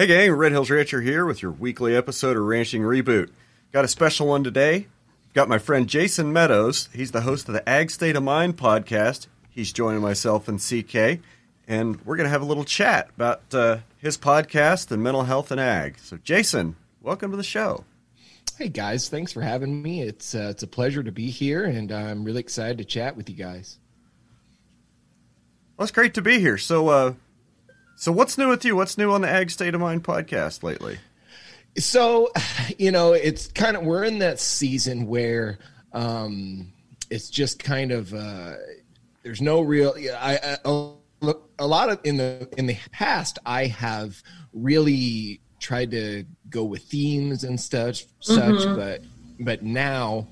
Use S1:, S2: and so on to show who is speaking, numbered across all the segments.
S1: Hey gang, Red Hills Rancher here with your weekly episode of Ranching Reboot. Got a special one today. Got my friend Jason Meadows. He's the host of the Ag State of Mind podcast. He's joining myself and CK, and we're going to have a little chat about uh, his podcast and mental health and ag. So, Jason, welcome to the show.
S2: Hey guys, thanks for having me. It's uh, it's a pleasure to be here, and I'm really excited to chat with you guys.
S1: Well, it's great to be here. So, uh, so what's new with you? What's new on the Ag State of Mind podcast lately?
S2: So, you know, it's kind of we're in that season where um, it's just kind of uh, there's no real. I, I a lot of in the in the past I have really tried to go with themes and such such mm-hmm. but but now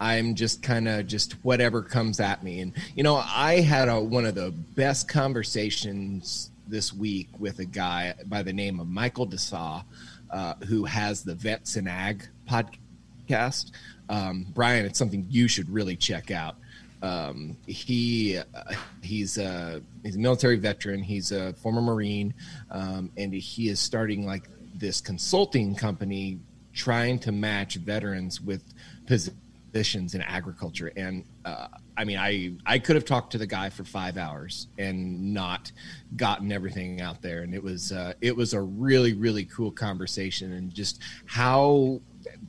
S2: i'm just kind of just whatever comes at me and you know i had a, one of the best conversations this week with a guy by the name of michael desaw uh, who has the vets and ag podcast um, brian it's something you should really check out um, he uh, he's a he's a military veteran. He's a former Marine, um, and he is starting like this consulting company trying to match veterans with positions in agriculture. And uh, I mean, I I could have talked to the guy for five hours and not gotten everything out there. And it was uh, it was a really really cool conversation, and just how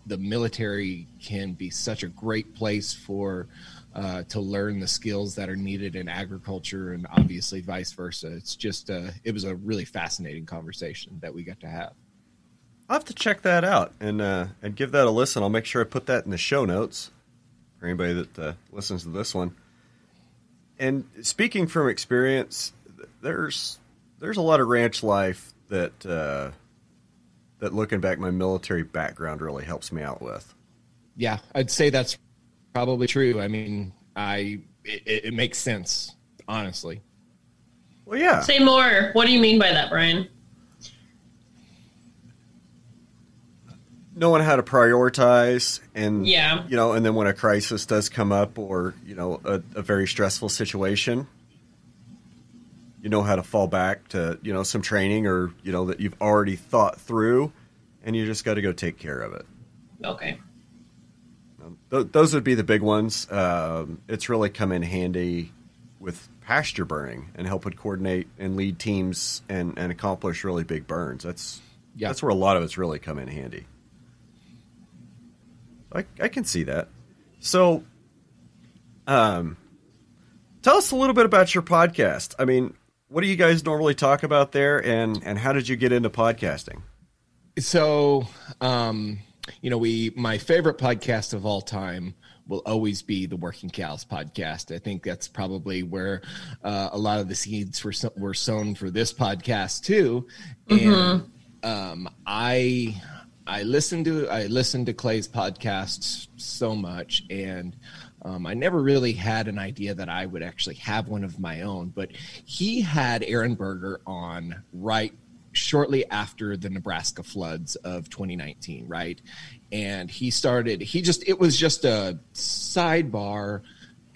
S2: the military can be such a great place for uh, to learn the skills that are needed in agriculture and obviously vice versa. It's just uh, it was a really fascinating conversation that we got to have.
S1: I'll have to check that out and uh, and give that a listen. I'll make sure I put that in the show notes for anybody that uh, listens to this one. And speaking from experience, there's there's a lot of ranch life that uh, that looking back, my military background really helps me out with.
S2: Yeah, I'd say that's probably true. I mean, I it, it makes sense, honestly.
S1: Well, yeah.
S3: Say more. What do you mean by that, Brian?
S1: Knowing how to prioritize and
S3: yeah
S1: you know and then when a crisis does come up or you know a, a, very stressful situation you know how to fall back to you know some training or you know that you've already thought through and you just got to go take care of it
S3: okay
S1: th- those would be the big ones. Um, it's really come in handy with pasture burning and help would coordinate and lead teams and, and accomplish really big burns. That's yeah. that's where a lot of it's really come in handy. I, I can see that. So, um, tell us a little bit about your podcast. I mean, what do you guys normally talk about there, and and how did you get into podcasting?
S2: So, um, you know, we my favorite podcast of all time will always be the Working Cows podcast. I think that's probably where uh, a lot of the seeds were were sown for this podcast too. Mm-hmm. And um, I I listened to I listened to Clay's podcasts so much, and um, I never really had an idea that I would actually have one of my own. But he had Aaron Berger on right shortly after the Nebraska floods of 2019, right? And he started, he just, it was just a sidebar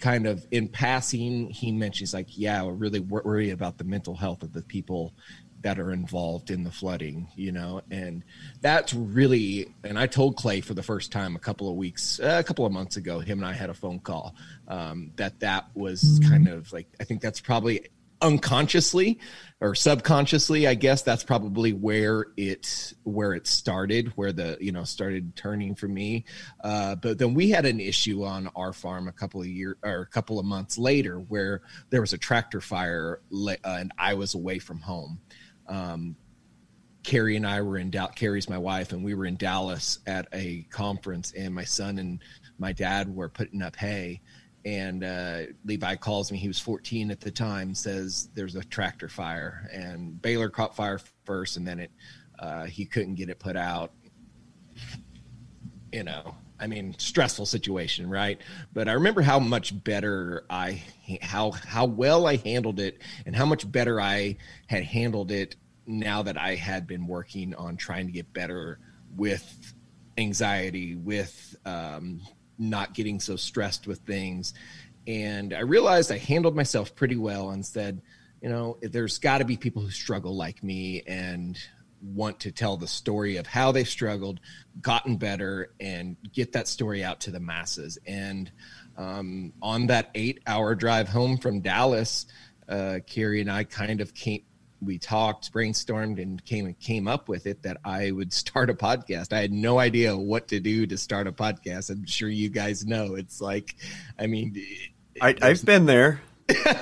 S2: kind of in passing. He mentions, like, yeah, we're really worried about the mental health of the people that are involved in the flooding, you know, and that's really. And I told Clay for the first time a couple of weeks, uh, a couple of months ago, him and I had a phone call um, that that was kind of like I think that's probably unconsciously or subconsciously i guess that's probably where it where it started where the you know started turning for me uh, but then we had an issue on our farm a couple of years or a couple of months later where there was a tractor fire uh, and i was away from home um, Carrie and I were in Dallas. Carrie's my wife, and we were in Dallas at a conference, and my son and my dad were putting up hay, and uh, Levi calls me. He was 14 at the time. Says there's a tractor fire, and baler caught fire first, and then it uh, he couldn't get it put out. You know, I mean, stressful situation, right? But I remember how much better I how how well I handled it, and how much better I had handled it now that I had been working on trying to get better with anxiety, with um, not getting so stressed with things. And I realized I handled myself pretty well and said, you know, there's got to be people who struggle like me. And want to tell the story of how they've struggled, gotten better, and get that story out to the masses. And um, on that eight hour drive home from Dallas, uh, Carrie and I kind of came, we talked, brainstormed, and came came up with it that I would start a podcast. I had no idea what to do to start a podcast. I'm sure you guys know. It's like, I mean,
S1: I, I've been there.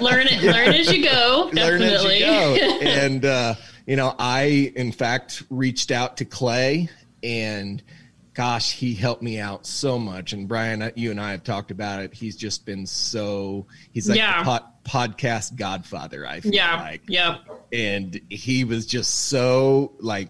S3: Learn it, learn as you go.
S2: learn as
S3: Definitely.
S2: you go. and uh, you know, I in fact reached out to Clay, and gosh, he helped me out so much. And Brian, you and I have talked about it. He's just been so he's like
S3: Yeah.
S2: pod, podcast godfather. I feel
S3: yeah.
S2: like,
S3: yeah.
S2: and he was just so like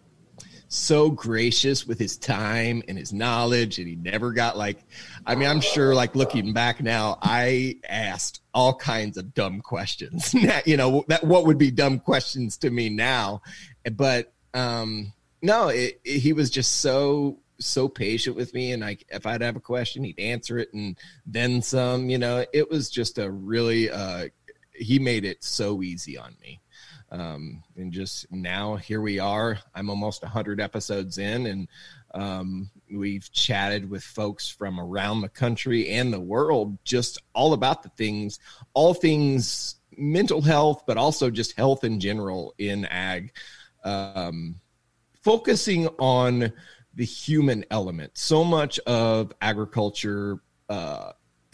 S2: so gracious with his time and his knowledge and he never got like i mean i'm sure like looking back now i asked all kinds of dumb questions. You know that what would be dumb questions to me now? But um no it, it- he was just so so patient with me and like if i'd have a question he'd answer it and then some you know it was just a really uh he made it so easy on me um, and just now here we are. I'm almost 100 episodes in and um, we've chatted with folks from around the country and the world just all about the things all things mental health but also just health in general in ag. Um, focusing on the human element. So much of agriculture uh,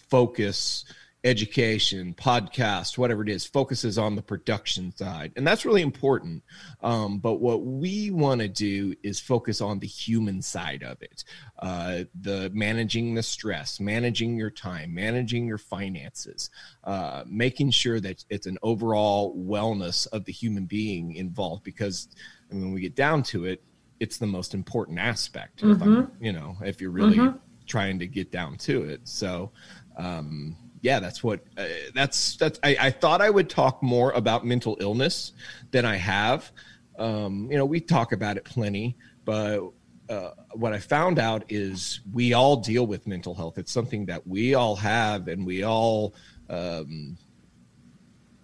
S2: focus education podcast whatever it is focuses on the production side. And that's really important. Um, but what we want to do is focus on the human side of it uh, the managing the stress managing your time managing your finances uh, making sure that it's an overall wellness of the human being involved because I mean, when we get down to it it's the most important aspect I'm, you know if you're really trying to get down to it. So um, yeah, that's what uh, that's that's. I, I thought I would talk more about mental illness than I have. Um, you know, we talk about it plenty, but uh, what I found out is we all deal with mental health. It's something that we all have, and we all um,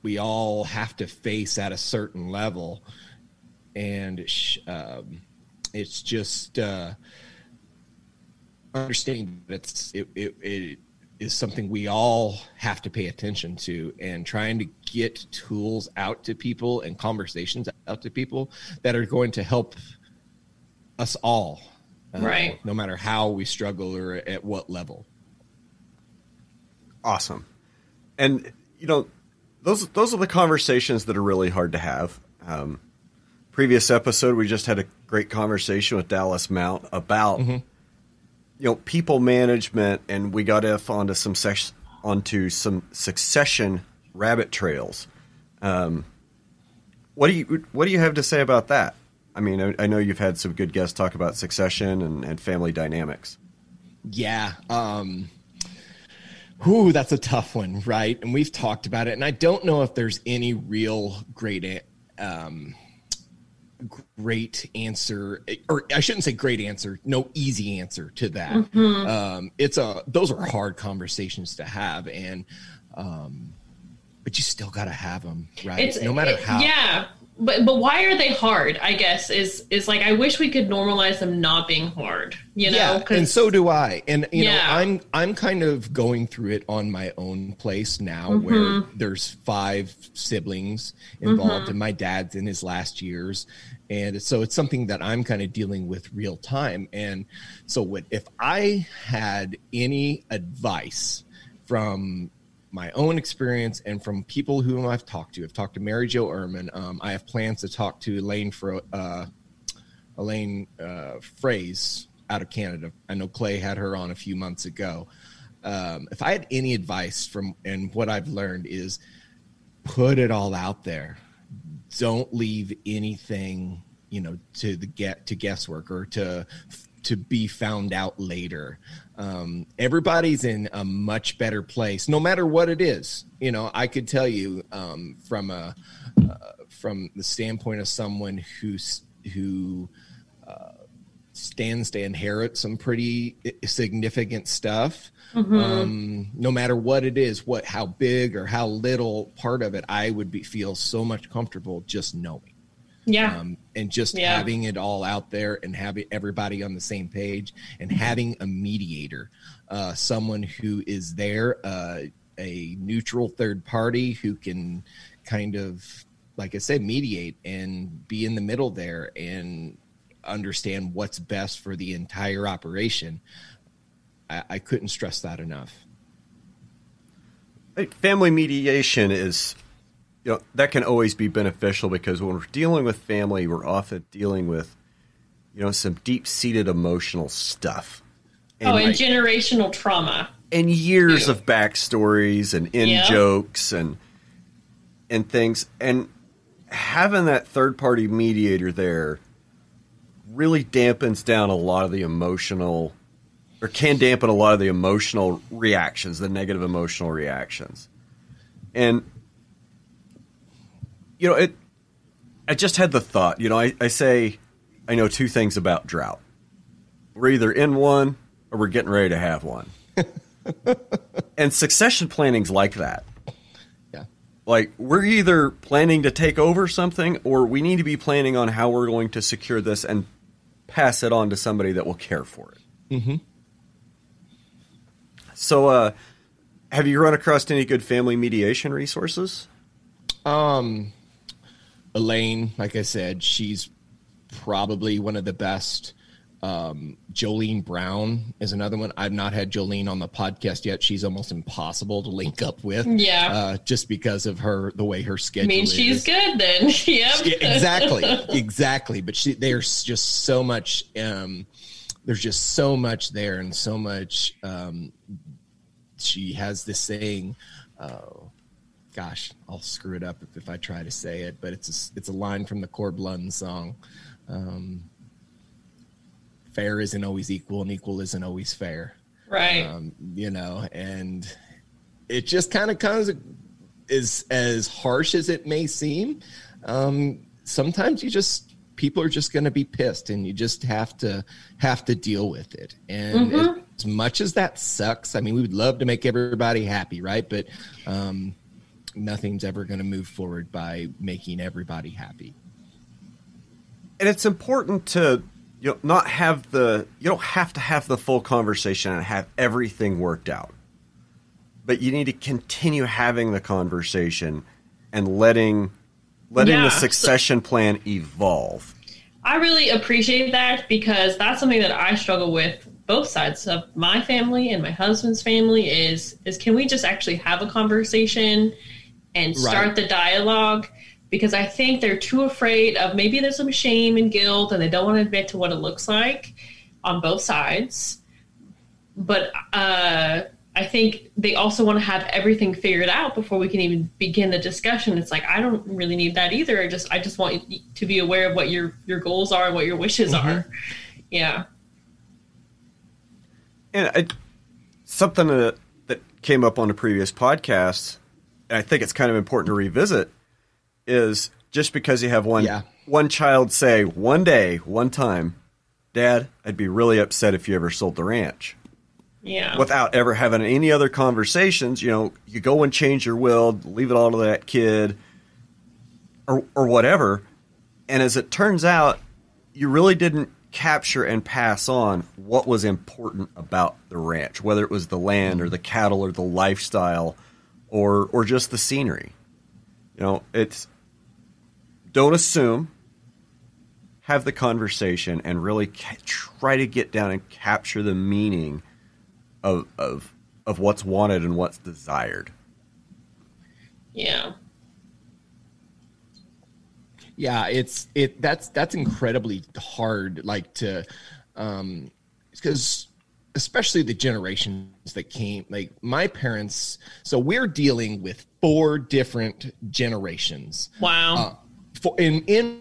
S2: we all have to face at a certain level, and um, it's just uh, understanding that it's it, it, it is something we all have to pay attention to and trying to get tools out to people and conversations out to people that are going to help us all uh,
S3: Right.
S2: no matter how we struggle or at what level
S1: Awesome. And you know, those those are the conversations that are really hard to have. Um, previous episode, we just had a great conversation with Dallas Mount about you know people management, and we got off onto some onto some succession rabbit trails. Um, what do you what do you have to say about that? I mean, I, I know you've had some good guests talk about succession and, and family dynamics.
S2: Yeah. Um Ooh, that's a tough one, right? And we've talked about it, and I don't know if there's any real great um great answer or I shouldn't say great answer, no easy answer to that. Um it's a those are hard conversations to have and um but you still got to have them, right?
S3: It's
S2: no matter
S3: it-
S2: how
S3: Yeah. But but why are they hard? I guess is is like I wish we could normalize them not being hard. You know,
S2: yeah, and so do I. And you know, I'm I'm kind of going through it on my own place now,
S3: Mm-hmm.
S2: where there's five siblings involved, and my dad's in his last years, and so it's something that I'm kind of dealing with real time. And so, what if I had any advice from my own experience and from people whom I've talked to? I've talked to Mary Jo Ehrman. Um, I have plans to talk to Elaine Fro- uh, Elaine uh, Froese out of Canada. I know Clay had her on a few months ago. Um, if I had any advice from and what I've learned is put it all out there. Don't leave anything, you know, to the get to guesswork or to to be found out later. Um, everybody's in a much better place, no matter what it is. You know, I could tell you um, from a uh, from the standpoint of someone who's who uh, stands to inherit some pretty significant stuff. Um, no matter what it is, what how big or how little part of it, I would be feel so much comfortable just knowing.
S3: Yeah.
S2: Um, and just
S3: Yeah.
S2: having it all out there and having everybody on the same page and having a mediator, uh, someone who is there, uh, a neutral third party who can kind of, like I said, mediate and be in the middle there and understand what's best for the entire operation. I, I couldn't stress that enough.
S1: Family mediation is, you know, that can always be beneficial because when we're dealing with family, we're often dealing with, you know, some deep seated emotional stuff.
S3: oh, and
S2: right.
S3: generational trauma.
S1: and years
S3: Yeah.
S1: of backstories and in
S3: Yeah.
S1: jokes and and things and having that third party mediator there really dampens down a lot of the emotional or can dampen a lot of the emotional reactions the negative emotional reactions and you know it i just had the thought you know i, I say i know two things about drought we're either in one or we're getting ready to have one and succession planning's like that.
S2: Yeah.
S1: Like we're either planning to take over something or we need to be planning on how we're going to secure this and pass it on to somebody that will care for it. Mm-hmm. So, uh, have you run across any good family mediation resources?
S2: Um, Elaine, like I said, she's probably one of the best. Um, Jolene Brown is another one. I've not had Jolene on the podcast yet. She's almost impossible to link up with.
S3: Yeah.
S2: Uh, just because of her, the way her
S3: I
S2: schedule
S3: mean,
S2: is.
S3: she's good then. yep.
S2: Yeah, exactly, exactly. But she, there's just so much. Um, there's just so much there, and so much. Um, she has this saying. Uh, gosh, I'll screw it up if, if I try to say it, but it's a, it's a line from the Cord Blund song. Um, fair isn't always equal, and equal isn't always fair
S3: Right.
S2: um, you know, and it just kind of comes is as harsh as it may seem. Um, sometimes you just people are just going to be pissed, and you just have to have to deal with it. And as, as much as that sucks, I mean, we would love to make everybody happy, right? But um, nothing's ever going to move forward by making everybody happy.
S1: and it's important to you know not have the you don't have to have the full conversation and have everything worked out but you need to continue having the conversation and letting letting
S3: Yeah,
S1: the
S3: so-
S1: succession plan evolve
S3: I really appreciate that because that's something that I struggle with both sides of my family and my husband's family is is can we just actually have a conversation and start
S2: Right.
S3: the dialogue because I think they're too afraid of maybe there's some shame and guilt and they don't want to admit to what it looks like on both sides. But uh I think they also want to have everything figured out before we can even begin the discussion. It's like I don't really need that either. I just I just want you to be aware of what your your goals are and what your wishes mm-hmm. are. Yeah.
S1: and I, something that, that came up on a previous podcast and i think it's kind of important to revisit is just because you have one
S2: Yeah.
S1: one child say one day one time dad i'd be really upset if you ever sold the ranch
S3: Yeah.
S1: without ever having any other conversations. You know, you go and change your will, leave it all to that kid, or or whatever. And as it turns out, you really didn't capture and pass on what was important about the ranch, whether it was the land or the cattle or the lifestyle, or or just the scenery. You know, it's don't assume. Have the conversation and really ca- try to get down and capture the meaning of of of what's wanted and what's desired.
S3: yeah.
S2: yeah it's it that's that's incredibly hard like to um because especially the generations that came like my parents so we're dealing with four different generations
S3: Wow.
S2: uh, for in in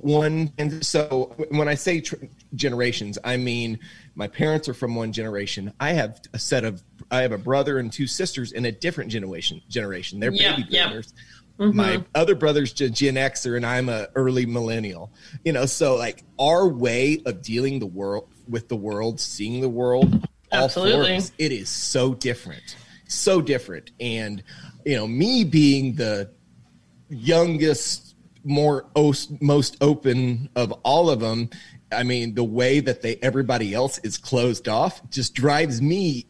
S2: one and so when i say tr- generations i mean my parents are from one generation i have a set of i have a brother and two sisters in a different generation generation they're
S3: Yeah,
S2: baby
S3: yeah.
S2: boomers mm-hmm. my other brother's Gen, Xer and I'm a early millennial. You know, so like our way of dealing the world with the world, seeing the world,
S3: Absolutely.
S2: us, it is so different, so different. And you know, me being the youngest more most open of all of them. I mean, the way that they everybody else is closed off just drives me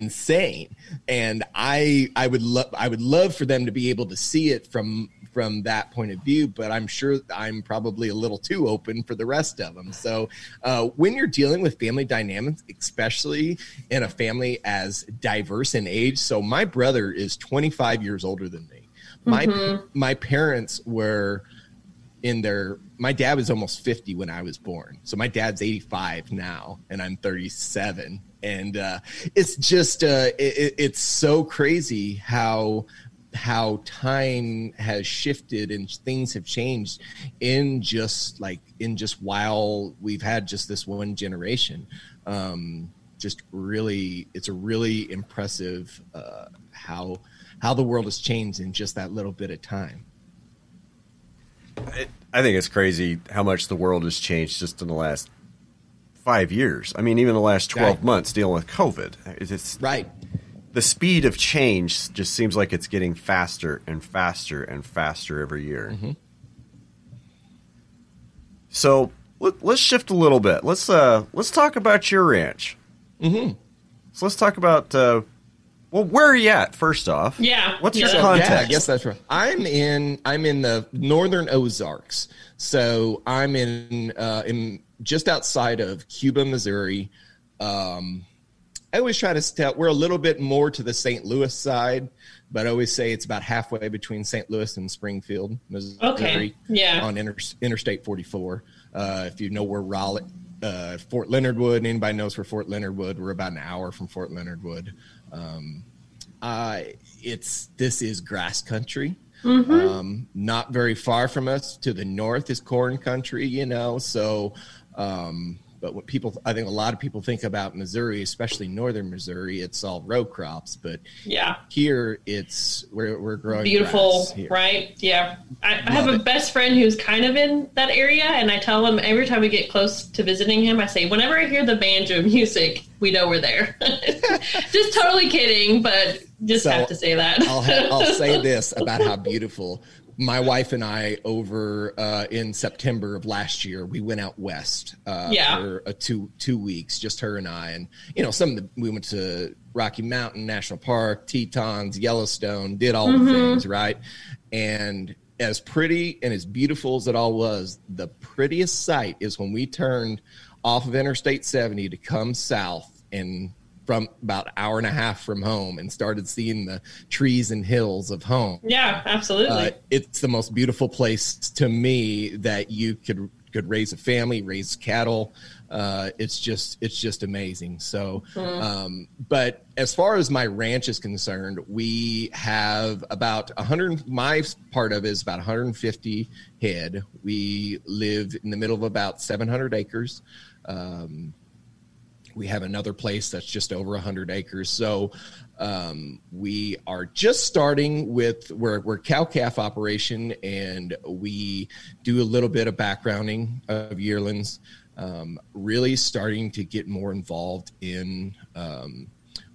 S2: insane. And I I would love I would love for them to be able to see it from from that point of view, but I'm sure I'm probably a little too open for the rest of them. So, uh, when you're dealing with family dynamics, especially in a family as diverse in age, so my brother is 25 years older than me. My mm-hmm. my parents were in their my dad was almost 50 when I was born. So my dad's 85 now and I'm 37 and uh, it's just uh, it, it's so crazy how how time has shifted and things have changed in just like in just while we've had just this one generation. Um just really it's a really impressive uh how how the world has changed in just that little bit of time
S1: I think it's crazy how much the world has changed just in the last five years. I mean, even the last twelve right. months dealing with COVID. It's
S2: right
S1: the speed of change just seems like it's getting faster and faster and faster every year. Mm-hmm. So let, us shift a little bit. Let's uh, let's talk about your ranch. Mm-hmm. So let's talk about uh, well, where are you at? First off,
S3: yeah.
S1: What's
S3: yeah.
S1: your context? Yeah,
S2: I guess that's right. I'm in I'm in the northern Ozarks, so I'm in uh, in just outside of Cuba, Missouri. Um, I always try to tell we're a little bit more to the St. Louis side, but I always say it's about halfway between St. Louis and Springfield, Missouri.
S3: Okay. Yeah.
S2: On inter, Interstate 44. Uh, if you know where Rolla, uh, Fort Leonard Wood, anybody knows where Fort Leonard Wood. We're about an hour from Fort Leonard Wood. Um, uh, it's this is grass country. Mm-hmm. Um, not very far from us to the north is corn country, you know. So um, but what people, I think a lot of people think about Missouri, especially northern Missouri, it's all row crops. But
S3: yeah,
S2: here it's we're we're growing
S3: beautiful, right? Yeah, I, I have a it. best friend who's kind of in that area, and I tell him every time we get close to visiting him, I say, whenever I hear the banjo music, we know we're there. just totally kidding, but just so have to say that.
S2: I'll, I'll say this about how beautiful my wife and I over uh, in September of last year, we went out west uh,
S3: yeah.
S2: for a two two weeks, just her and I, and you know, some of the we went to Rocky Mountain National Park, Tetons, Yellowstone, did all mm-hmm. the things right, and as pretty and as beautiful as it all was, the prettiest sight is when we turned off of Interstate 70 to come south and from about an hour and a half from home and started seeing the trees and hills of home.
S3: Yeah, absolutely. Uh,
S2: it's the most beautiful place to me that you could could raise a family, raise cattle. Uh, it's just it's just amazing. So, mm-hmm. um, but as far as my ranch is concerned, we have about 100. My part of it is about 150 head. We live in the middle of about 700 acres. Um, we have another place that's just over 100 acres. So um, we are just starting with we're, we're cow calf operation and we do a little bit of backgrounding of yearlings. Um, really starting to get more involved in um,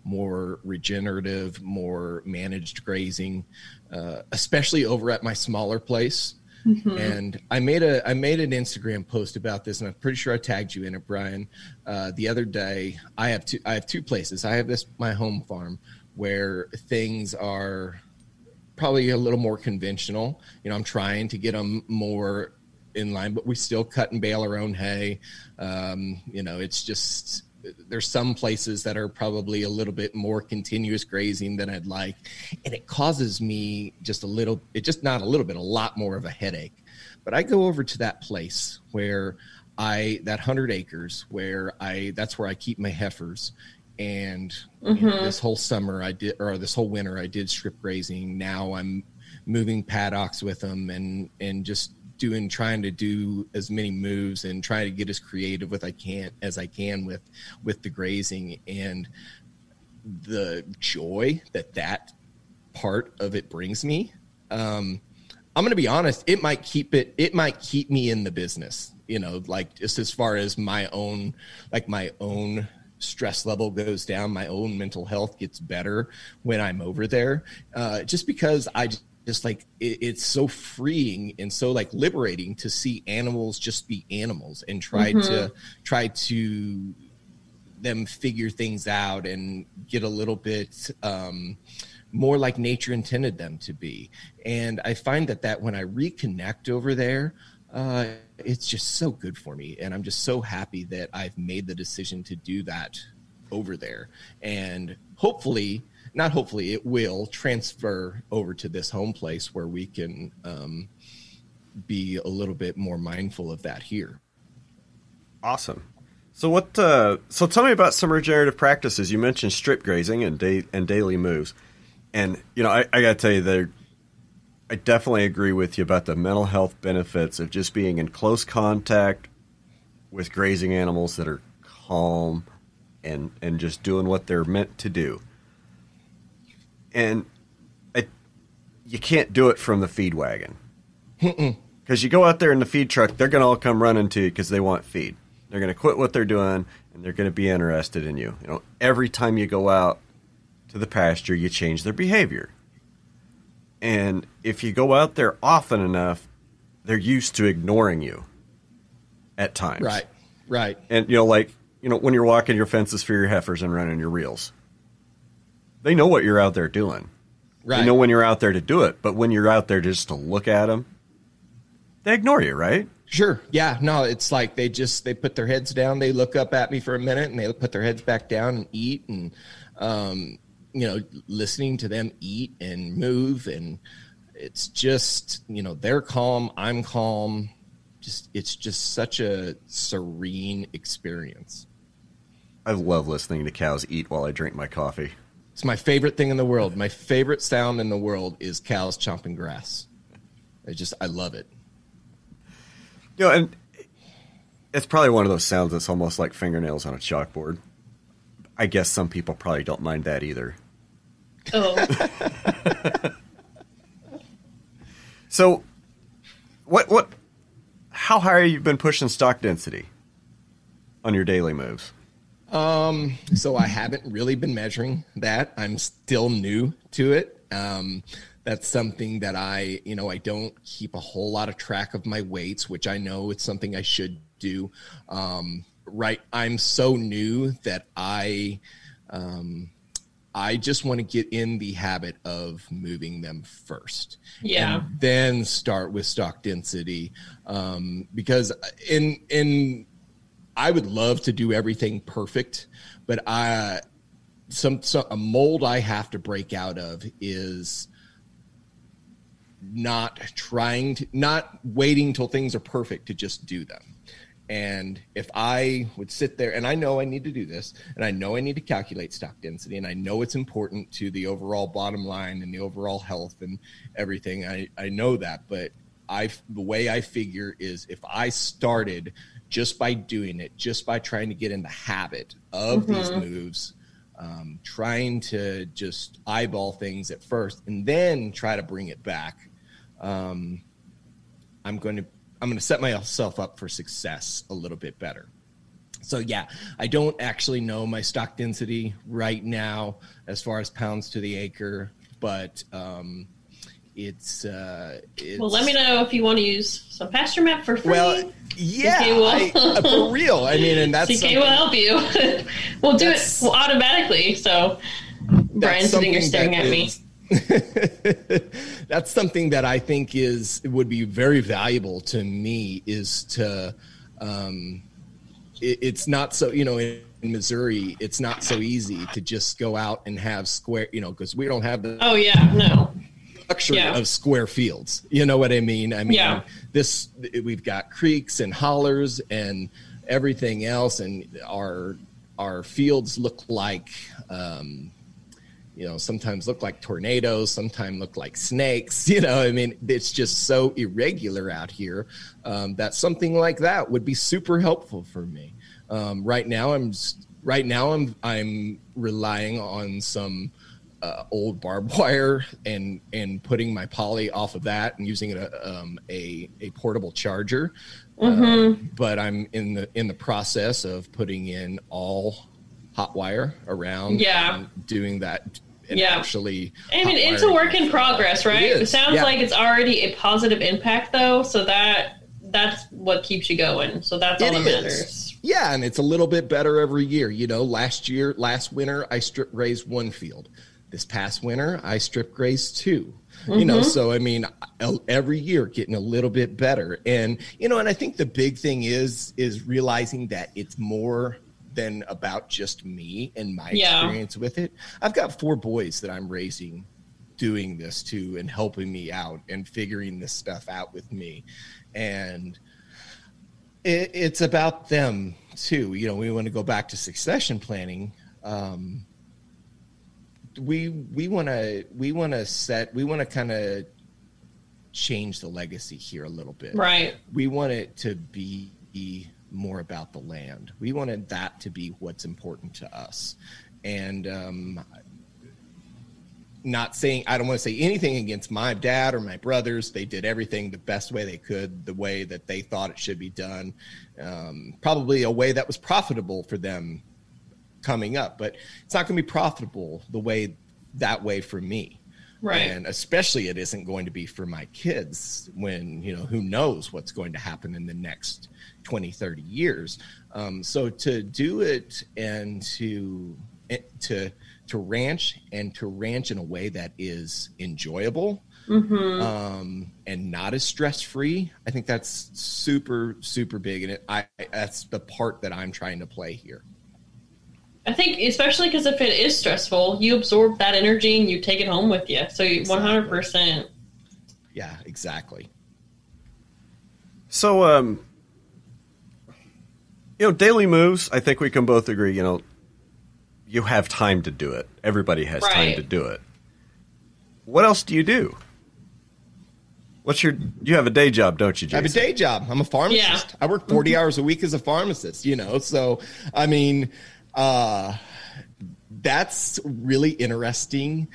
S2: more regenerative, more managed grazing, uh, especially over at my smaller place. Mm-hmm. And I made a I made an Instagram post about this, and I'm pretty sure I tagged you in it, Brian. Uh, the other day, I have two I have two places. I have this my home farm where things are probably a little more conventional. You know, I'm trying to get them more in line, but we still cut and bale our own hay. Um, you know, it's just there's some places that are probably a little bit more continuous grazing than I'd like, and it causes me just a little. It just not a little bit, a lot more of a headache. But I go over to that place where I that hundred acres where I that's where I keep my heifers. And mm-hmm. you know, this whole summer I did, or this whole winter I did strip grazing. Now I'm moving paddocks with them and and just doing trying to do as many moves and trying to get as creative with I can as I can with with the grazing and the joy that that part of it brings me. Um, I'm going to be honest. It might keep it. It might keep me in the business. You know, like just as far as my own, like my own stress level goes down, my own mental health gets better when I'm over there. Uh, just because I just like it, it's so freeing and so like liberating to see animals just be animals and try
S3: Mm-hmm.
S2: to try to them figure things out and get a little bit um, more like nature intended them to be. And I find that that when I reconnect over there, uh, it's just so good for me, and I'm just so happy that I've made the decision to do that over there, and hopefully. Not hopefully, it will transfer over to this home place where we can um, be a little bit more mindful of that here.
S1: Awesome. So what? Uh, so tell me about some regenerative practices. You mentioned strip grazing and da- and daily moves, and you know I, I got to tell you that I definitely agree with you about the mental health benefits of just being in close contact with grazing animals that are calm and and just doing what they're meant to do. And I, you can't do it from the feed wagon. Because you go out there in the feed truck, they're going to all come running to you because they want feed. They're going to quit what they're doing and they're going to be interested in you. You know, every time you go out to the pasture, you change their behavior. And if you go out there often enough, they're used to ignoring you at times.
S2: Right, right.
S1: And you know, like you know, when you're walking your fences for your heifers and running your reels, they know what you're out there doing.
S2: Right.
S1: They know when you're out there to do it, but when you're out there just to look at them, they ignore you, right?
S2: Sure. Yeah. No, it's like they just they put their heads down, they look up at me for a minute, and they put their heads back down and eat, and um, you know, listening to them eat and move, and it's just you know they're calm, I'm calm. Just it's just such a serene experience.
S1: I love listening to cows eat while I drink my coffee.
S2: It's my favorite thing in the world. My favorite sound in the world is cows chomping grass. I just I love it.
S1: You know, and it's probably one of those sounds that's almost like fingernails on a chalkboard. I guess some people probably don't mind that either.
S3: Oh,
S1: So, what what? How high have you been pushing stock density on your daily moves?
S2: Um, so I haven't really been measuring that. I'm still new to it. Um, that's something that I, you know, I don't keep a whole lot of track of my weights, which I know it's something I should do. Um, right. I'm so new that I, um, I just want to get in the habit of moving them first.
S3: Yeah.
S2: Then start with stock density. Um, because in, in, I would love to do everything perfect, but I some, some a mold I have to break out of is not trying to not waiting till things are perfect to just do them. And if I would sit there and I know I need to do this and I know I need to calculate stock density and I know it's important to the overall bottom line and the overall health and everything. I, I know that, but I the way I figure is if I started just by doing it, just by trying to get in the habit of these moves, um, trying to just eyeball things at first and then try to bring it back. Um, I'm going to I'm going to set myself up for success a little bit better. So yeah, I don't actually know my stock density right now as far as pounds to the acre, but um, it's, uh, it's
S3: well, let me know if you want to use some PastureMap for free.
S2: Well, yeah, I- uh, for real. I mean, and that's
S3: CK
S2: something-
S3: will help you. we'll do it well, automatically. So Brian's sitting here staring at me.
S2: that's something that I think is would be very valuable to me is to um, it, it's not so you know in, in Missouri it's not so easy to just go out and have square you know because we don't have the
S3: Oh yeah, no.
S2: Luxury
S3: Yeah.
S2: of square fields. You know what I mean? I mean,
S3: Yeah.
S2: this we've got creeks and hollers and everything else, and our our fields look like. Um, you know, sometimes look like tornadoes, sometimes look like snakes. You know, I mean, it's just so irregular out here um, that something like that would be super helpful for me. Um, right now, I'm right now I'm I'm relying on some uh, old barbed wire and and putting my poly off of that and using a um, a, a portable charger. Uh, but I'm in the in the process of putting in all hot wire around.
S3: Yeah.
S2: and doing that and
S3: Yeah.
S2: actually.
S3: I mean, it's a work in progress, right?
S2: It
S3: It, sounds
S2: yeah.
S3: like it's already a positive impact, though. So that that's what keeps you going. So that's all
S2: It
S3: that
S2: is.
S3: matters.
S2: Yeah, and it's a little bit better every year. You know, last year, last winter, I strip grazed one field. This past winter, I strip grazed 2 You know, so I mean, every year getting a little bit better. And you know, and I think the big thing is is realizing that it's more than about just me and my
S3: Yeah.
S2: experience with it. I've got four boys that I'm raising doing this too and helping me out and figuring this stuff out with me. And it, it's about them too. You know, we want to go back to succession planning. Um, we we want to we want to set we want to kind of change the legacy here a little bit.
S3: Right.
S2: We want it to be more about the land. We wanted that to be what's important to us, and um, not saying I don't want to say anything against my dad or my brothers. They did everything the best way they could, the way that they thought it should be done, um, probably a way that was profitable for them coming up. But it's not going to be profitable the way that way for me.
S3: Right.
S2: And especially it isn't going to be for my kids when, you know, who knows what's going to happen in the next 20, 30 years. Um, so to do it and to, eh, to, to ranch and to ranch in a way that is enjoyable
S3: Mm-hmm.
S2: um, and not as stress free. I think that's super, super big. And it, I, that's the part that I'm trying to play here.
S3: I think, especially because if it is stressful, you absorb that energy and you take it home with you. So one hundred percent.
S2: Yeah, exactly.
S1: So, um, you know, daily moves. I think we can both agree. You know, you have time to do it. Everybody has time to do it. What else do you do? What's your? You have a day job, don't you,
S2: I have a day job. I'm a pharmacist.
S3: Yeah. Mm-hmm.
S2: I work 40 hours a week as a pharmacist, you know. So, I mean, uh that's really interesting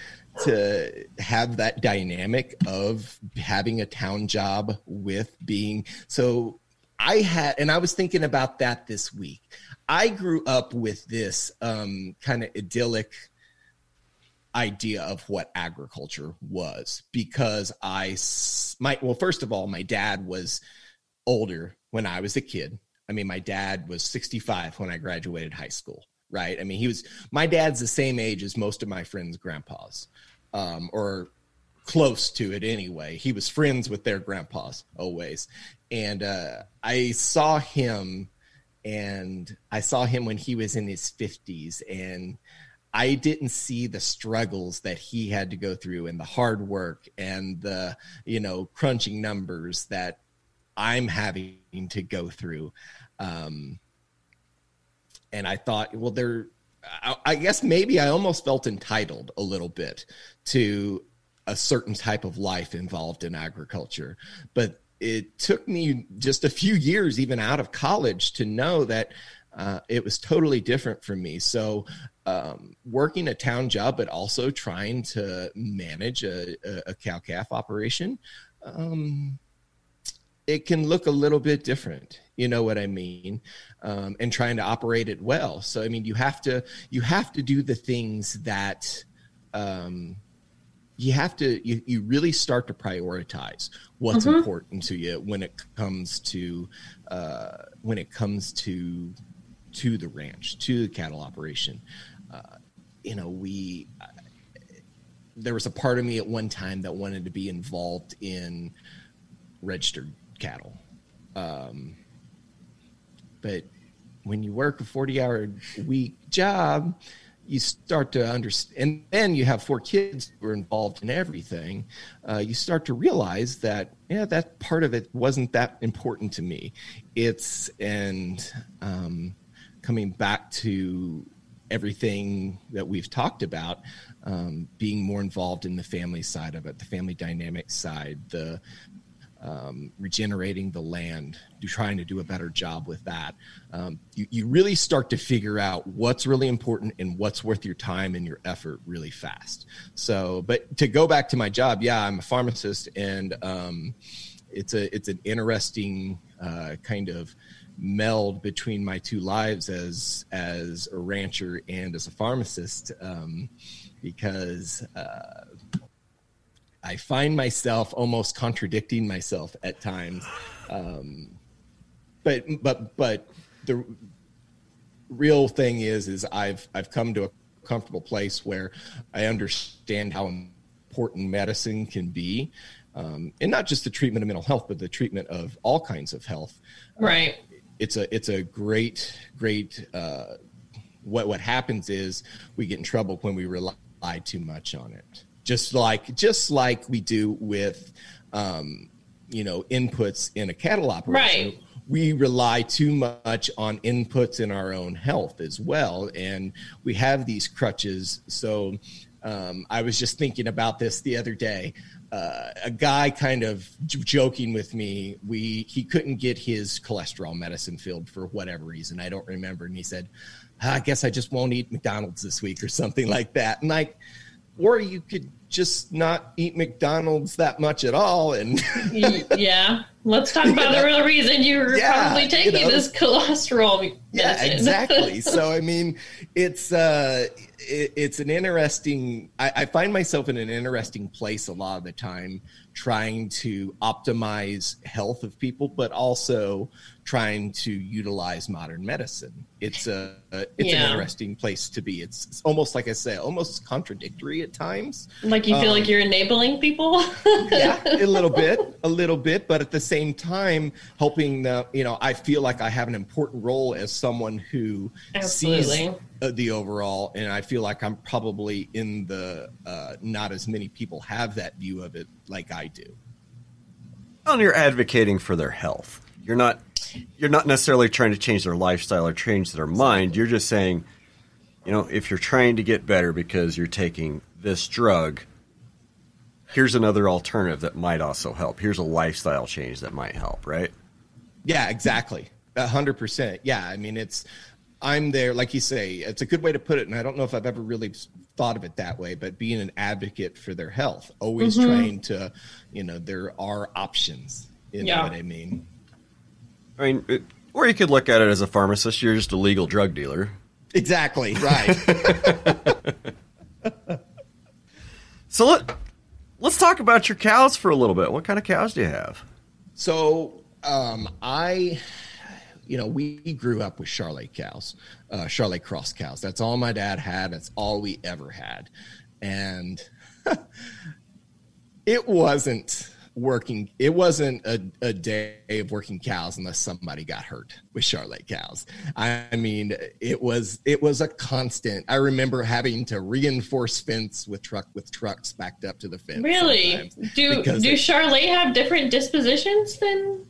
S2: to have that dynamic of having a town job with being so I had and I was thinking about that this week. I grew up with this um kind of idyllic idea of what agriculture was because i my well first of all my dad was older when I was a kid. I mean my dad was 65 when I graduated high school, right? I mean he was my dad's the same age as most of my friends' grandpas. Um or close to it anyway. He was friends with their grandpas always. And uh I saw him and I saw him when he was in his 50s and I didn't see the struggles that he had to go through and the hard work and the, you know, crunching numbers that I'm having to go through. Um, and I thought, well, there, I, I guess maybe I almost felt entitled a little bit to a certain type of life involved in agriculture. But it took me just a few years, even out of college, to know that uh, it was totally different for me. So, um, working a town job, but also trying to manage a, a, a cow calf operation, um, it can look a little bit different. You know what I mean? Um, and trying to operate it well. So, I mean, you have to you have to do the things that um, you have to you, you really start to prioritize what's important to you when it comes to uh, when it comes to to the ranch to the cattle operation uh, you know we there was a part of me at one time that wanted to be involved in registered cattle. Um, but when you work a 40 hour week job you start to understand and then you have four kids who are involved in everything uh, you start to realize that yeah that part of it wasn't that important to me. It's and um, coming back to everything that we've talked about um, being more involved in the family side of it the family dynamic side the um, regenerating the land, trying to do a better job with that. Um, you, you really start to figure out what's really important and what's worth your time and your effort really fast. So, but to go back to my job, yeah, I'm a pharmacist, and um, it's a it's an interesting uh, kind of meld between my two lives as as a rancher and as a pharmacist um, because uh, I find myself almost contradicting myself at times. Um, but but but the real thing is is I've I've come to a comfortable place where I understand how important medicine can be, um, and not just the treatment of mental health, but the treatment of all kinds of health.
S3: Right. Uh,
S2: it's a it's a great great. Uh, what what happens is we get in trouble when we rely too much on it. Just like just like we do with, um, you know, inputs in a cattle operation.
S3: Right
S2: we rely too much on inputs in our own health as well. And we have these crutches. So um, I was just thinking about this the other day. Uh, a guy kind of j- joking with me. We he couldn't get his cholesterol medicine filled for whatever reason. I don't remember. And he said, "I guess I just won't eat McDonald's this week or something like that." And like, or you could just not eat McDonald's that much at all. And
S3: yeah, let's talk about the real reason you're yeah, probably taking you know, this cholesterol medicine.
S2: Yeah, exactly. so I mean, it's uh, it, it's an interesting. I, I find myself in an interesting place a lot of the time, trying to optimize health of people, but also trying to utilize modern medicine. It's a it's yeah. an interesting place to be. It's, it's, almost like I say, almost contradictory at times.
S3: Like you feel um, like you're enabling people.
S2: yeah, a little bit, a little bit, but at the same time, helping the you know, I feel like I have an important role as someone who Absolutely. sees uh, the overall, and I feel like I'm probably in the uh, not as many people have that view of it like I do.
S1: Well, you're advocating for their health. You're not you're not necessarily trying to change their lifestyle or change their mind. You're just saying, you know, if you're trying to get better because you're taking this drug, here's another alternative that might also help. Here's a lifestyle change that might help, right?
S2: Yeah, exactly. A hundred percent. Yeah. I mean, it's, I'm there, like you say, it's a good way to put it. And I don't know if I've ever really thought of it that way, but being an advocate for their health, always mm-hmm. trying to, you know, there are options. You know yeah. what I mean?
S1: I mean, it, or you could look at it as a pharmacist. You're just a legal drug dealer.
S2: Exactly. Right.
S1: so let let's talk about your cows for a little bit. What kind of cows do you have?
S2: So um, I, you know, we grew up with Charolais cows, uh, Charolais cross cows. That's all my dad had. That's all we ever had, and it wasn't working it wasn't a, a day of working cows unless somebody got hurt with charolais cows. I mean it was it was a constant. I remember having to reinforce fence with truck with trucks backed up to the fence
S3: really? do do charolais have different dispositions than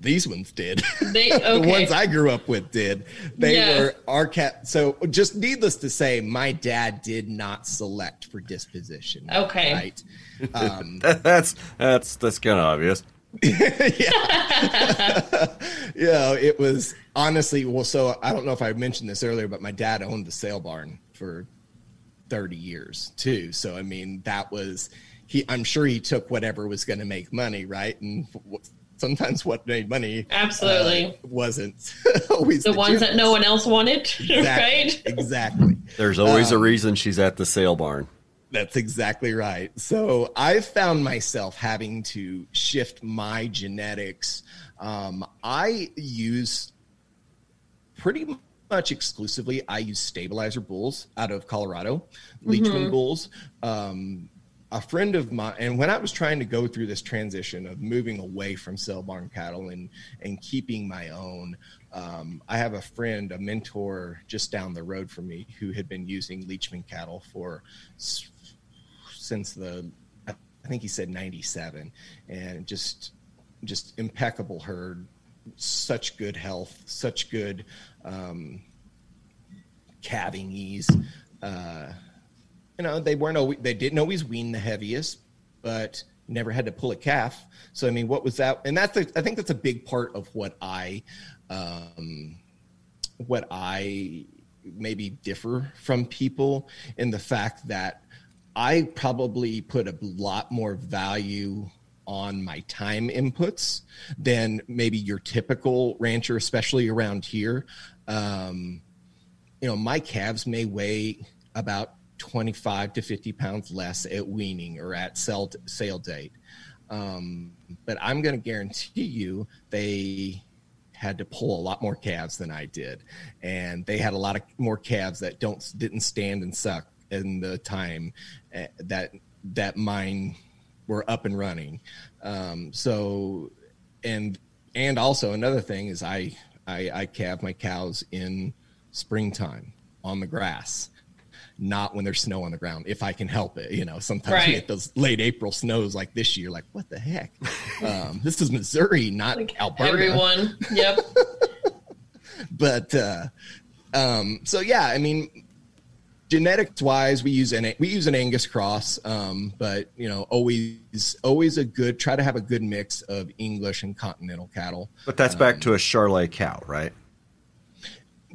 S2: these ones did.
S3: They, okay.
S2: the ones I grew up with did. They yeah. were our cat. So, just needless to say, my dad did not select for disposition.
S3: Okay,
S2: right. Um,
S1: that's that's that's kind of obvious.
S2: yeah, yeah. It was honestly well. So I don't know if I mentioned this earlier, but my dad owned the sale barn for thirty years too. So I mean, that was he. I'm sure he took whatever was going to make money, right? And sometimes what made money
S3: absolutely.
S2: uh, wasn't. Always
S3: the, the ones that no one else wanted exactly, right?
S2: exactly.
S1: There's always um, a reason she's at the sale barn.
S2: That's exactly right. So i've found myself having to shift my genetics. Um, i use pretty much exclusively i use stabilizer bulls out of colorado leachman mm-hmm. bulls. Um, a friend of mine, and when I was trying to go through this transition of moving away from sale barn cattle and and keeping my own, um, I have a friend, a mentor just down the road from me, who had been using Leachman cattle for since the I think he said '97, and just just impeccable herd, such good health, such good um, calving ease. Uh, you know, they weren't always, they didn't always wean the heaviest, but never had to pull a calf. So, I mean, what was that? And that's, I think that's a big part of what I, um, what I maybe differ from people in the fact that I probably put a lot more value on my time inputs than maybe your typical rancher, especially around here. Um, you know, my calves may weigh about 25 to 50 pounds less at weaning or at sale, sale date. Um, but I'm going to guarantee you they had to pull a lot more calves than I did, and they had a lot of more calves that don't didn't stand and suck in the time uh, that that mine were up and running. Um, so, and and also another thing is I I, I calve my cows in springtime on the grass not when there's snow on the ground if i can help it you know sometimes right. we get those late april snows like this year like what the heck? Um, this is missouri not like alberta.
S3: everyone. Yep.
S2: But uh, um, so yeah i mean genetics wise we use an we use an angus cross um, but you know always always a good try to have a good mix of english and continental cattle.
S1: But that's back um, to a charolais cow right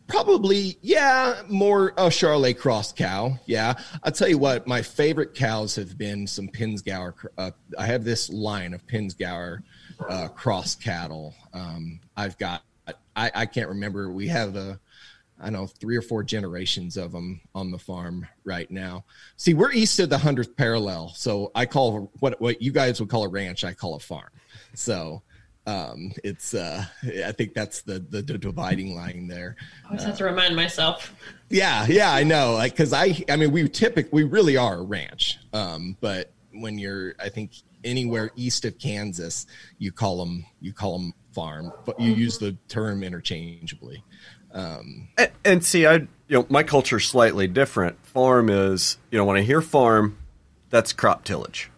S2: Probably, yeah, more a Charolais cross cow. Yeah, I'll tell you what, my favorite cows have been some Pinzgauer. Uh, I have this line of Pinzgauer uh, cross cattle. Um, I've got, I, I can't remember. We have a, I know three or four generations of them on the farm right now. See, we're east of the hundredth parallel, so I call what what you guys would call a ranch, I call a farm. So um, it's uh, I think that's the, the, the dividing line there.
S3: I always have to remind myself.
S2: Yeah, yeah, I know. Like, cause I, I mean, we typically, we really are a ranch. Um, but when you're, I think anywhere east of Kansas, you call them, you call them farm, but you use the term interchangeably. Um,
S1: and, and see, I, you know, my culture's slightly different. Farm is, you know, when I hear farm, that's crop tillage.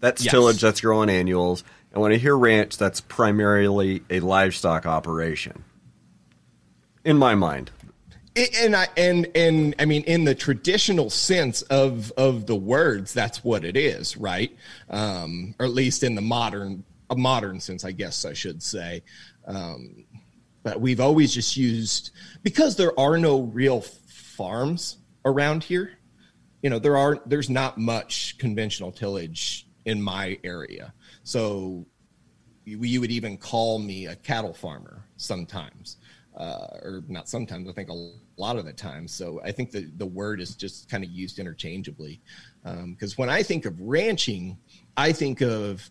S1: That's yes. tillage. That's growing annuals and when I hear ranch, that's primarily a livestock operation. In my mind.
S2: And I and and I mean in the traditional sense of of the words, that's what it is, right? Um, or at least in the modern a modern sense, I guess I should say. Um, but we've always just used because there are no real farms around here. You know, there are there's not much conventional tillage in my area. So you, would even call me a cattle farmer sometimes, uh, or not sometimes. I think a lot of the time. So I think the the word is just kind of used interchangeably. Because um, when I think of ranching, I think of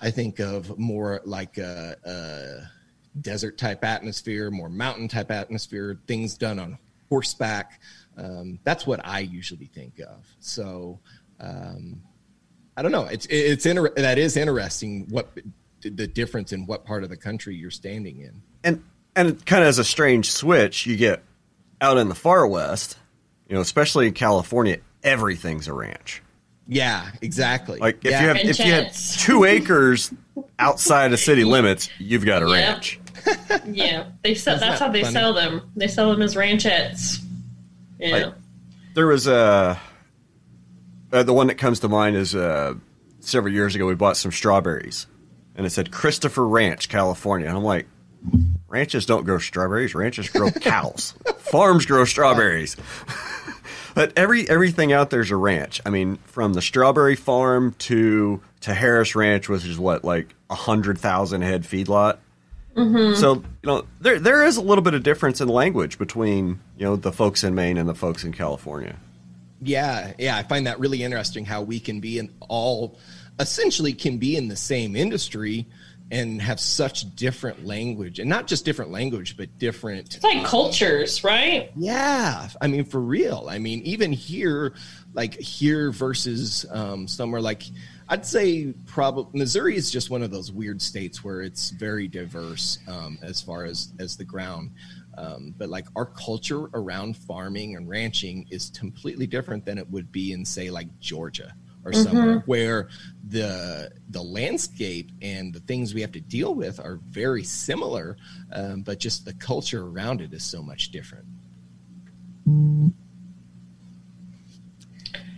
S2: I think of more like a, a desert type atmosphere, more mountain type atmosphere, things done on horseback. Um, that's what I usually think of. So um, I don't know. It's it's inter- that is interesting. What the difference in what part of the country you're standing in,
S1: and and kind of as a strange switch, you get out in the far west, you know, especially in California, everything's a ranch.
S2: Yeah, exactly.
S1: Like if
S2: yeah.
S1: you have if you had two acres outside of city limits, you've got a ranch.
S3: yeah, they sell. That's, that's how they funny? sell them. They sell them as ranchettes. Yeah. Like,
S1: there was a uh, the one that comes to mind is uh, several years ago we bought some strawberries, and it said Christopher Ranch, California, and I'm like, ranches don't grow strawberries. Ranches grow cows. Farms grow strawberries. but every everything out there's a ranch. I mean, from the strawberry farm to to Harris Ranch, which is what like a hundred thousand head feedlot. Mm-hmm. So you know there there is a little bit of difference in language between you know the folks in Maine and the folks in California.
S2: Yeah, yeah, I find that really interesting how we can be in all essentially can be in the same industry and have such different language and not just different language but different
S3: it's like cultures right?
S2: Yeah i mean for real. I mean even here like here versus um, somewhere like i'd say probably missouri is just one of those weird states where it's very diverse um, as far as as the ground um, but like our culture around farming and ranching is completely different than it would be in say like Georgia or mm-hmm. somewhere where the the landscape and the things we have to deal with are very similar, um, but just the culture around it is so much different.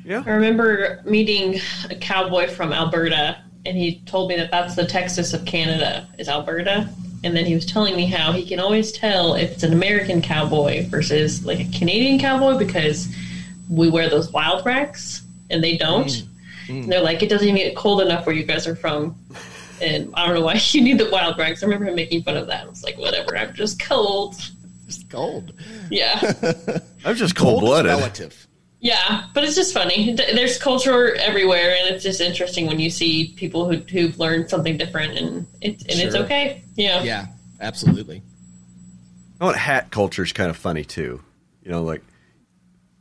S3: Yeah. I remember meeting a cowboy from Alberta, and he told me that that's the Texas of Canada, is Alberta and then he was telling me how he can always tell if it's an American cowboy versus like a Canadian cowboy because we wear those wild rags and they don't. Mm. And they're like, it doesn't even get cold enough where you guys are from. And I don't know why you need the wild rags. I remember him making fun of that. I was like, whatever, I'm just cold.
S2: Just cold.
S3: Yeah.
S1: I'm just cold
S2: Cold is
S1: blooded.
S2: relative.
S3: Yeah, but it's just funny. There's culture everywhere, and it's just interesting when you see people who, who've learned something different, and it, and it's okay. Yeah.
S2: Yeah, absolutely.
S1: I want? Hat culture is kind of funny too. You know, like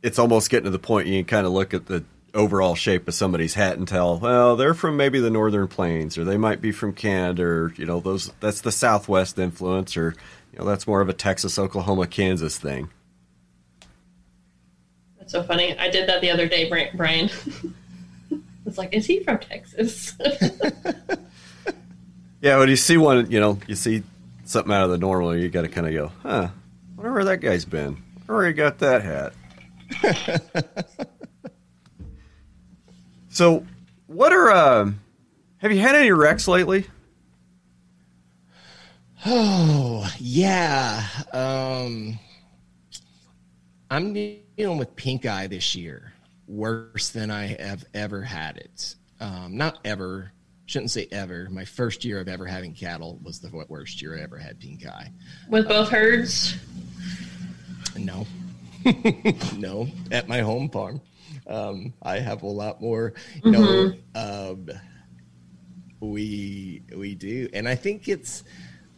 S1: it's almost getting to the point you can kind of look at the overall shape of somebody's hat and tell, well, they're from maybe the northern plains, or they might be from Canada, or you know, those that's the Southwest influence, or you know, that's more of a Texas, Oklahoma, Kansas thing.
S3: That's so funny. I did that the other day, Brian. it's like, is he from Texas?
S1: Yeah, when you see one, you know, you see something out of the normal, you got to kind of go, huh? Wonder where that guy's been. Wonder where he got that hat. so, what are? Um, have you had any wrecks lately?
S2: Oh yeah. Um, I'm dealing with pink eye this year, worse than I have ever had it. Um, not ever. Shouldn't say ever. My first year of ever having cattle was the worst year I ever had pink eye.
S3: With both herds?
S2: No, no. At my home farm, um, I have a lot more. You know, um, we we do, and I think it's.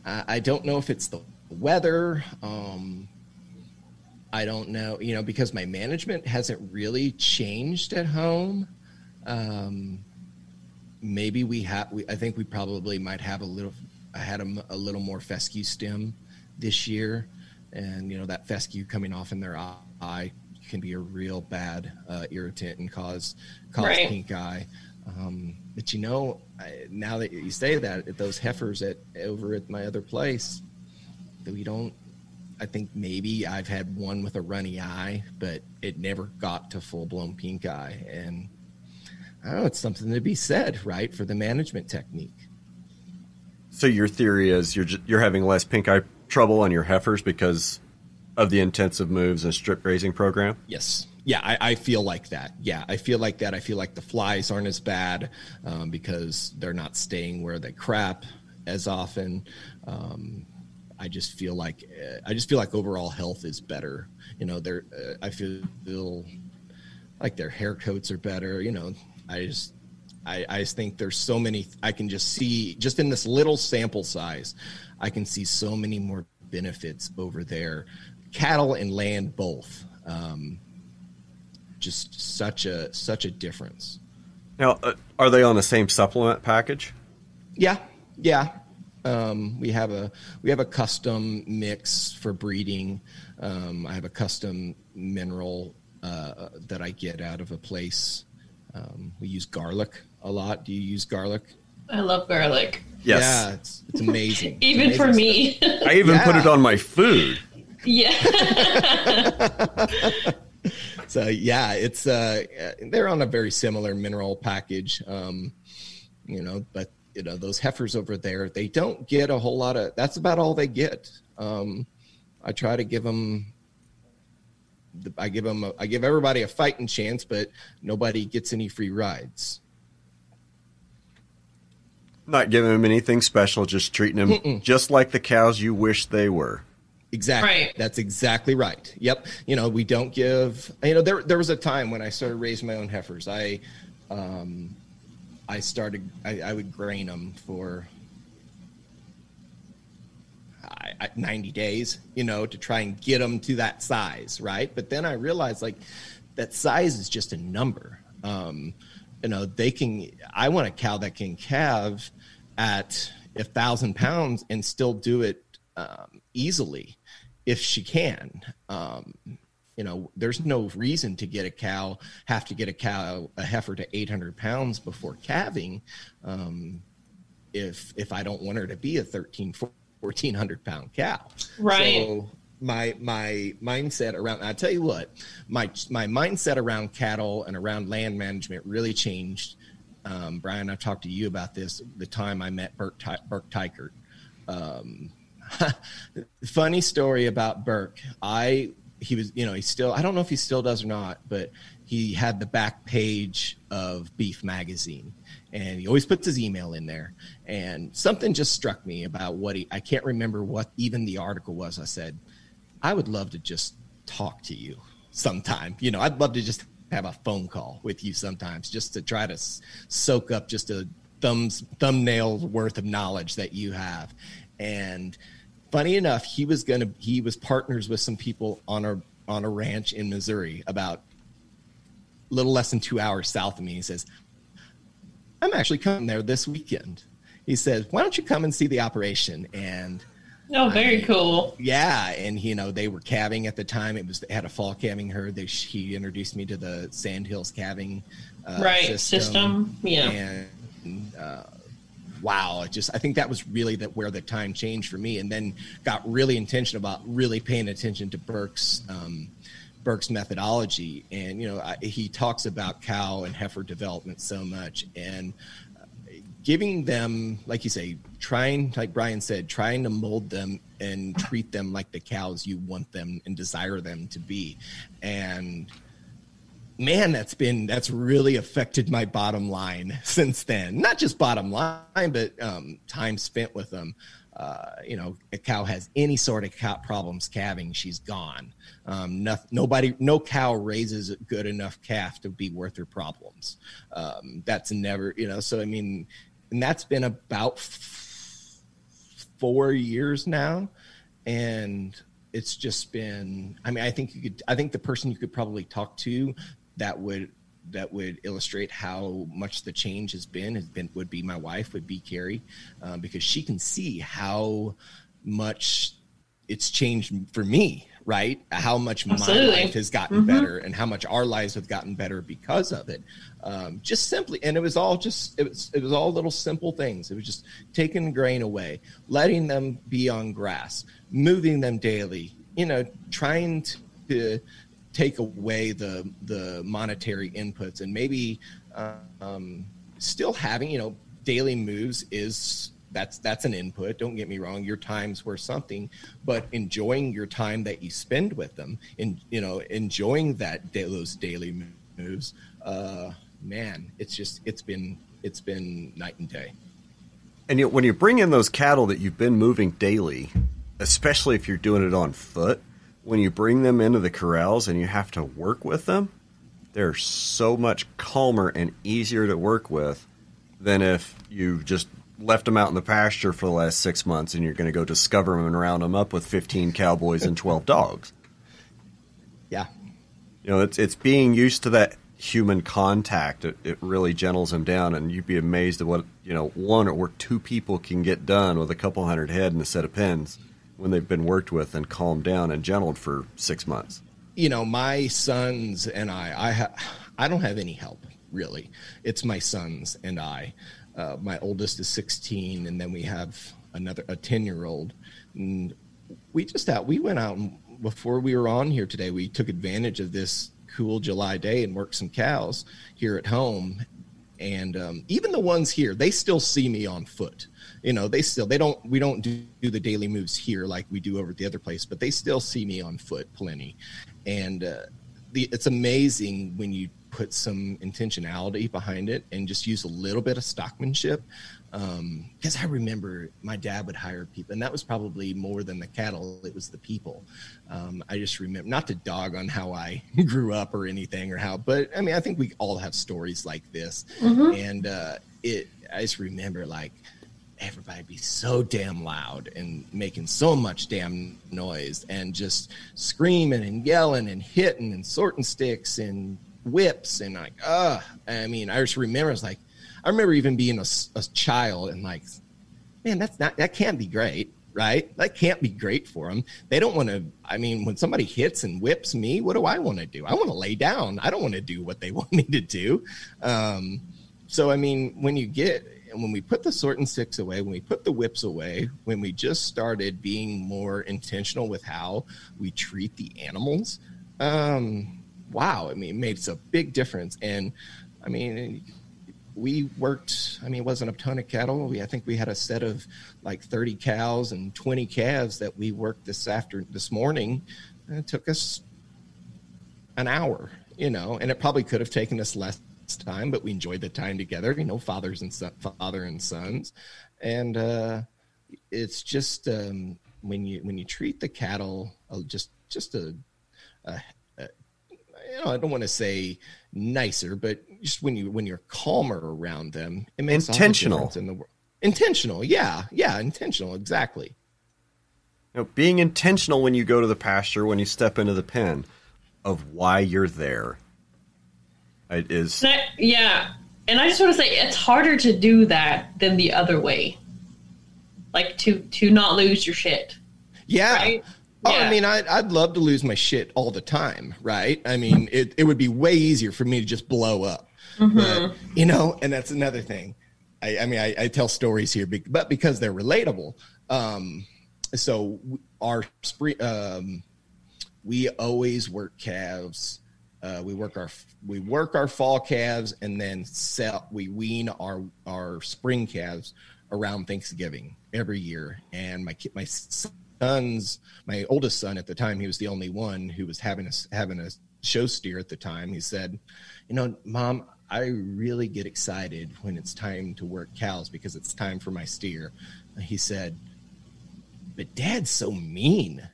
S2: I I don't know if it's the weather. Um, I don't know, you know, because my management hasn't really changed at home. Um, maybe we have. We, I think we probably might have a little. I had a, a little more fescue stem this year, and you know that fescue coming off in their eye- can be a real bad uh, irritant and cause cause
S3: Right.
S2: pink eye. Um, but you know, I, now that you say that, those heifers at over at my other place, that we don't. I think maybe I've had one with a runny eye, but it never got to full blown pink eye, and I don't know, it's something to be said, right, for the management technique.
S1: So your theory is you're you're having less pink eye trouble on your heifers because of the intensive moves and strip grazing program.
S2: Yes. Yeah, I, I feel like that. Yeah, I feel like that. I feel like the flies aren't as bad um, because they're not staying where they crap as often. Um, I just feel like uh, I just feel like overall health is better. You know, they're uh, I feel, feel like their hair coats are better. You know, I just I, I just think there's so many I can just see just in this little sample size, I can see so many more benefits over there, cattle and land both. Um, just such a such a difference.
S1: Now, uh, are they on the same supplement package?
S2: Yeah, yeah. Um, we have a we have a custom mix for breeding. Um, I have a custom mineral uh, that I get out of a place. Um, we use garlic a lot. Do you use garlic?
S3: I love garlic.
S1: Yes.
S2: Yeah, it's, it's amazing. It's
S3: Even for me.
S1: I even put it on my food.
S3: yeah.
S2: So yeah, it's uh, they're on a very similar mineral package, um, you know. But you know those heifers over there, they don't get a whole lot of. That's about all they get. Um, I try to give them. I give them. A, I give everybody a fighting chance, but nobody gets any free rides.
S1: Not giving them anything special, just treating them just like the cows you wish they were.
S2: Exactly.
S3: Right.
S2: That's exactly right. Yep. You know, we don't give. You know, there there was a time when I started raising my own heifers. I, um, I started. I, I would grain them for. I, I, 90 days, you know, to try and get them to that size, right? But then I realized like that size is just a number. Um, you know, they can. I want a cow that can calve at a thousand pounds and still do it um, easily if she can. Um, you know, there's no reason to get a cow, have to get a cow, a heifer to 800 pounds before calving. Um, if, if I don't want her to be a 13, 1400 pound cow.
S3: Right.
S2: So my, my mindset around, I tell you what, my, my mindset around cattle and around land management really changed. Um, Brian, I talked to you about this the time I met Burke, Ty- Burke Teichert. Um, funny story about Burke. I he was you know he still I don't know if he still does or not, but he had the back page of Beef Magazine, and he always puts his email in there. And something just struck me about what he. I can't remember what even the article was. I said, I would love to just talk to you sometime. You know, I'd love to just have a phone call with you sometimes, just to try to soak up just a thumbs thumbnail worth of knowledge that you have. And funny enough, he was gonna he was partners with some people on a on a ranch in Missouri about a little less than two hours south of me. He says, I'm actually coming there this weekend. He says, Why don't you come and see the operation? And
S3: Oh, very cool.
S2: yeah, and you know they were calving at the time. It was they had a fall calving herd. They he introduced me to the Sandhills calving uh,
S3: right. System. Yeah.
S2: and uh, wow, it just I think that was really that where the time changed for me, and then got really intentional about really paying attention to Burke's um, Burke's methodology, and you know I, he talks about cow and heifer development so much, and uh, giving them like you say trying like brian said trying to mold them and treat them like the cows you want them and desire them to be. And man that's been that's really affected my bottom line since then. Not just bottom line but um, time spent with them. Uh, you know a cow has any sort of cow problems calving she's gone. Um, no, nobody no cow raises a good enough calf to be worth her problems. Um, that's never you know so i mean and that's been about f- four years now and it's just been i mean i think you could i think the person you could probably talk to that would that would illustrate how much the change has been has been would be my wife would be carrie um, because she can see how much it's changed for me right? How much
S3: Absolutely.
S2: my life has gotten better and how much our lives have gotten better because of it. Um, just simply and it was all just it was it was all little simple things. It was just taking grain away letting them be on grass moving them daily you know trying to take away the the monetary inputs and maybe um, still having you know daily moves is that's that's an input. Don't get me wrong. Your time's worth something but enjoying your time that you spend with them and you know enjoying that those daily moves uh man it's just it's been it's been night and day.
S1: And you, when you bring in those cattle that you've been moving daily, especially if you're doing it on foot, when you bring them into the corrals and you have to work with them, they're so much calmer and easier to work with than if you just left them out in the pasture for the last six months and you're going to go discover them and round them up with 15 cowboys and 12 dogs.
S2: yeah
S1: You know, it's it's being used to that human contact. It, it really gentles them down, and you'd be amazed at what you know one or two people can get done with a couple hundred head and a set of pins when they've been worked with and calmed down and gentled for six months.
S2: you know my sons and i i ha- i don't have any help really. It's my sons and i. Uh, my oldest is 16 and then we have another a 10 year old and we just out we went out and before we were on here today we took advantage of this cool july day and worked some cows here at home. And um, even the ones here they still see me on foot you know they still they don't we don't do, do the daily moves here like we do over at the other place but they still see me on foot plenty. And uh, the, it's amazing when you put some intentionality behind it and just use a little bit of stockmanship. Because i remember my dad would hire people and that was probably more than the cattle it was the people. Um, i just remember not to dog on how i grew up or anything or how but i mean i think we all have stories like this. And uh, it i just remember like everybody be so damn loud and making so much damn noise and just screaming and yelling and hitting and sorting sticks and whips and like uh i mean i just remember it's like i remember even being a child and like man that's not that can't be great right? That can't be great for them they don't want to i mean when somebody hits and whips me what do i want to do? I want to lay down. I don't want to do what they want me to do. Um so I mean, when you get and when we put the sort and sticks away, when we put the whips away, when we just started being more intentional with how we treat the animals, um, wow! I mean, it makes a big difference. And I mean, we worked. I mean, it wasn't a ton of cattle. We I think we had a set of like thirty cows and twenty calves that we worked this after this morning. And it took us an hour you know, and it probably could have taken us less time, but we enjoyed the time together, you know, fathers and son, father and sons. And uh, it's just um, when you when you treat the cattle uh, just just a, a, a you know, I don't want to say nicer, but just when you when you're calmer around them,
S1: it makes intentional
S2: in the world. Intentional, yeah, yeah, intentional, exactly.
S1: You know, being intentional when you go to the pasture, when you step into the pen, of why you're there. It is.
S3: yeah, and I just want to say it's harder to do that than the other way. Like to to not lose your shit.
S2: Yeah. Right? Oh, yeah. I mean, I'd, I'd love to lose my shit all the time, right? I mean, it, it would be way easier for me to just blow up. Mm-hmm. But, you know, and that's another thing. I, I mean, I, I, tell stories here, but because they're relatable. Um, so our spring, um, we always work calves. Uh, we work our we work our fall calves and then sell. We wean our our spring calves around Thanksgiving every year. And my my son's my oldest son at the time, he was the only one who was having a having a show steer at the time. He said, "You know, mom, I really get excited when it's time to work cows because it's time for my steer." He said, "But dad's so mean."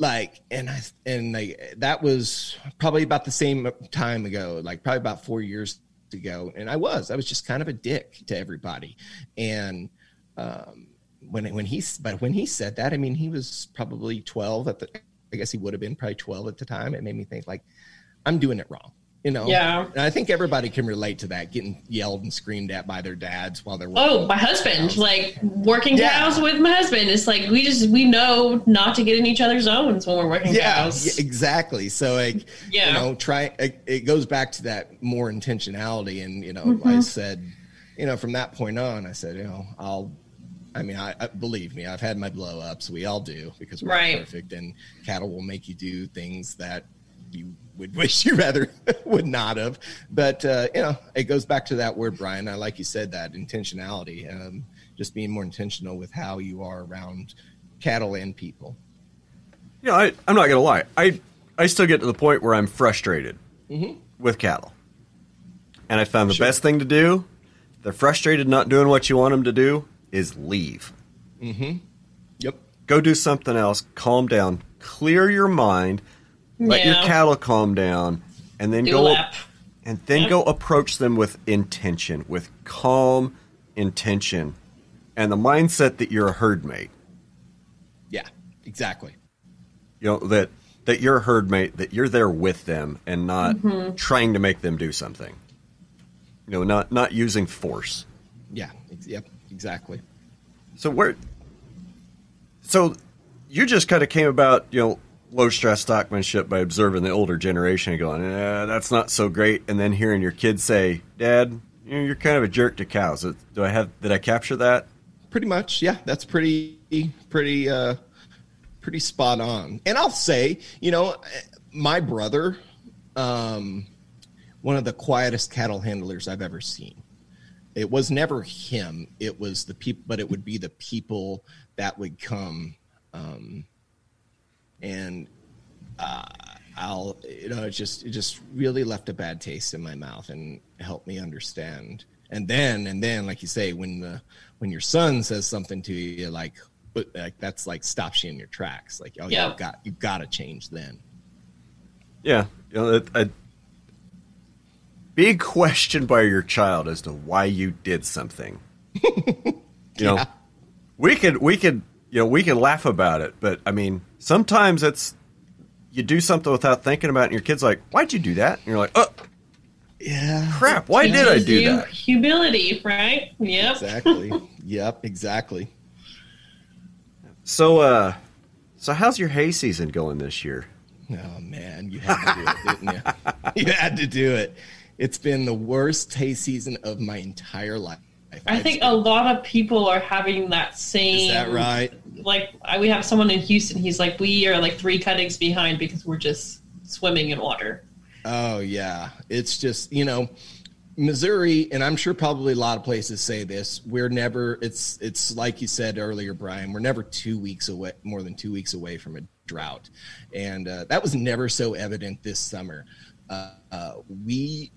S2: Like, and I, and like, that was probably about the same time ago, like probably about four years ago. And I was, I was just kind of a dick to everybody. And, um, when when he but when he said that, I mean, he was probably twelve at the. I guess he would have been probably twelve at the time. It made me think like, I'm doing it wrong. You know,
S3: yeah.
S2: And I think everybody can relate to that, getting yelled and screamed at by their dads while they're.
S3: Oh, my husband! Like working yeah. cows with my husband. It's like we just we know not to get in each other's zones when we're working
S2: yeah,
S3: cows.
S2: Yeah, exactly. So like, yeah. you know, try. It, it, goes back to that more intentionality, and you know, mm-hmm. I said, you know, from that point on, I said, you know, I'll I mean, I, I, believe me, I've had my blow ups. We all do because we're right. perfect, and cattle will make you do things that you would wish you rather would not have. But uh, you know, it goes back to that word, Brian. I like you said that intentionality, um, just being more intentional with how you are around cattle and people.
S1: You know, I, I'm not gonna lie. I I still get to the point where I'm frustrated mm-hmm. with cattle, and I found the sure. best thing to do. They're frustrated, not doing what you want them to do is leave.
S2: Mm-hmm. Yep.
S1: Go do something else. Calm down. Clear your mind. Let yeah. your cattle calm down, and then do go and then go approach them with intention, with calm intention, and the mindset that you're a herd mate.
S2: Yeah, exactly.
S1: You know that that you're a herd mate, that you're there with them, and not mm-hmm. trying to make them do something. You know, not not using force.
S2: Yeah. Yep exactly.
S1: So where? So you just kind of came about, you know, low stress stockmanship by observing the older generation and going, eh, that's not so great, and then hearing your kids say, "Dad, you're kind of a jerk to cows." Do I have? Did I capture that?
S2: Pretty much, yeah. That's pretty, pretty, uh, pretty spot on. And I'll say, you know, my brother, um, one of the quietest cattle handlers I've ever seen it was never him it was the people but it would be the people that would come um, and uh, i'll you know it just it just really left a bad taste in my mouth and helped me understand and then and then like you say when the when your son says something to you like but like that's like stops you in your tracks like oh yeah. you've got you've got to change then
S1: yeah you know I, big question by your child as to why you did something. you know, yeah. we could we could you know we can laugh about it, but I mean sometimes it's you do something without thinking about it, and your kid's like, "Why'd you do that?" And you're like, "Oh,
S2: yeah,
S1: crap! Why did I do that?"
S3: Humility, right? Yep.
S2: Exactly. yep. Exactly.
S1: So, uh, so how's your hay season going this year?
S2: Oh man, you had to do it, didn't you? you had to do it. It's been the worst hay season of my entire life.
S3: I think a lot of people are having that same.
S2: Is that right?
S3: Like we have someone in Houston. He's like, we are like three cuttings behind because we're just swimming in water.
S2: Oh yeah, it's just you know, Missouri, and I'm sure probably a lot of places say this. We're never. It's it's like you said earlier, Brian. We're never two weeks away, more than two weeks away from a drought, and uh, that was never so evident this summer uh, uh, we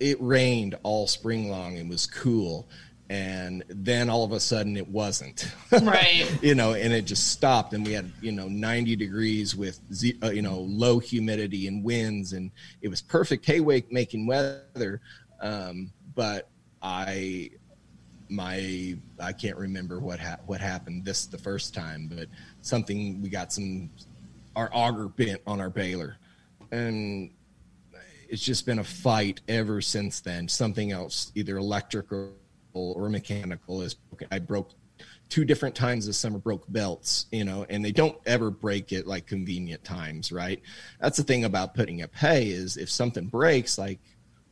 S2: it rained all spring long and was cool and then all of a sudden it wasn't.
S3: Right.
S2: You know and it just stopped and we had you know 90 degrees with uh, you know low humidity and winds and it was perfect hay making weather um, but i my i can't remember what ha- what happened this the first time but something we got some our auger bent on our baler and it's just been a fight ever since then. Something else either electric or or mechanical is I broke two different times this summer broke belts, you know, and they don't ever break it like convenient times, right? That's the thing about putting up hay is if something breaks, like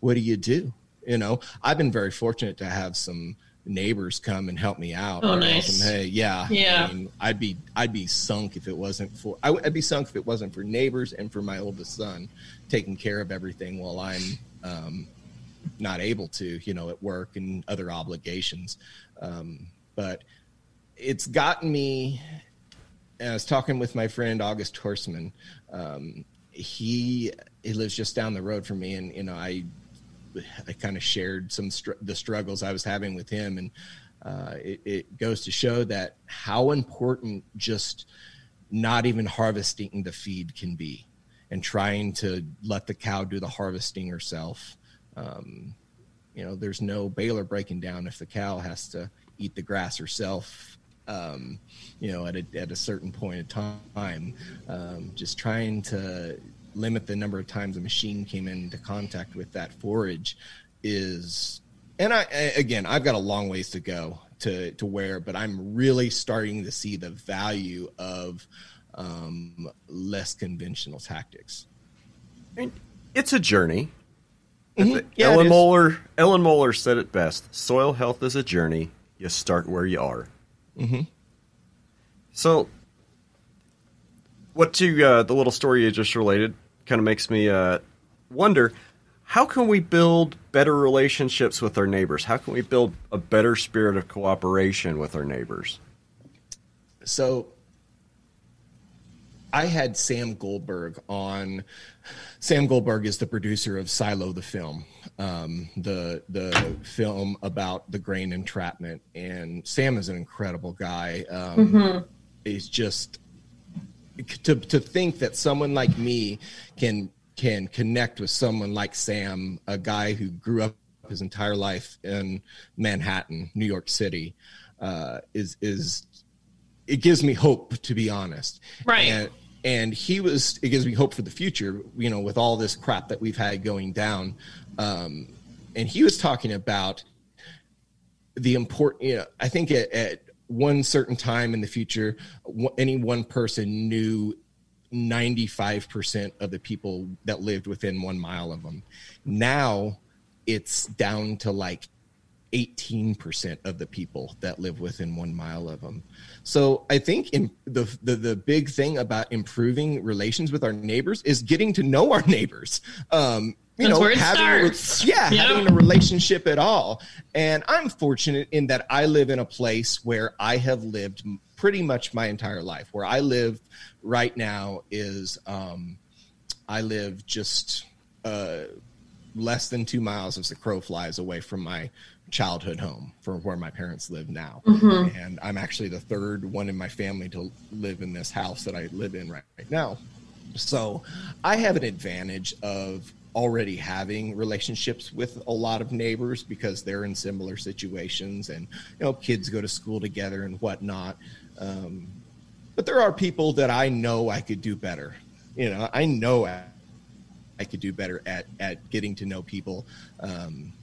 S2: what do you do? You know, I've been very fortunate to have some neighbors come and help me out.
S3: Oh, nice.
S2: Hey, yeah,
S3: yeah.
S2: I mean, I'd be I'd be sunk if it wasn't for I, would be sunk if it wasn't for neighbors and for my oldest son taking care of everything while I'm um, not able to, you know, at work and other obligations. Um, but it's gotten me. I was talking with my friend August Horseman. Um, he he lives just down the road from me, and you know, I I kind of shared some str- the struggles I was having with him, and uh, it, it goes to show that how important just not even harvesting the feed can be, and trying to let the cow do the harvesting herself um, you know, there's no baler breaking down if the cow has to eat the grass herself. Um, you know, at a at a certain point in time, um, just trying to limit the number of times a machine came into contact with that forage is and I again I've got a long ways to go to to where but I'm really starting to see the value of um, less conventional tactics.
S1: And It's a journey.
S2: Mm-hmm. Yeah,
S1: Ellen Moeller Ellen Moeller said it best. Soil health is a journey. You start where you are.
S2: Mm-hmm.
S1: So, what to uh, the little story you just related kind of makes me uh, wonder how can we build better relationships with our neighbors? How can we build a better spirit of cooperation with our neighbors?
S2: So, I had Sam Goldberg on. Sam Goldberg is the producer of Silo, the film, um, the the film about the grain entrapment. And Sam is an incredible guy. Um, mm-hmm. He's just to to think that someone like me can can connect with someone like Sam, a guy who grew up his entire life in Manhattan, New York City, uh, is is it gives me hope to be honest.
S3: Right.
S2: And, and he was it gives me hope for the future you know with all this crap that we've had going down. Um, and he was talking about the important you know i think at, at one certain time in the future any one person knew 95% of the people that lived within one mile of them. Now it's down to like 18% of the people that live within one mile of them. So I think in the, the, the big thing about improving relations with our neighbors is getting to know our neighbors. Um, you
S3: That's
S2: know,
S3: having
S2: a, yeah, yep. having a relationship at all. And I'm fortunate in that I live in a place where I have lived pretty much my entire life. Where I live right now is um, I live just uh, less than two miles as the crow flies away from my childhood home for where my parents live now. Mm-hmm. And I'm actually the third one in my family to live in this house that I live in right, right now. So I have an advantage of already having relationships with a lot of neighbors because they're in similar situations and you know kids go to school together and whatnot um, but there are people that i know i could do better you know i know i, I could do better at at getting to know people um,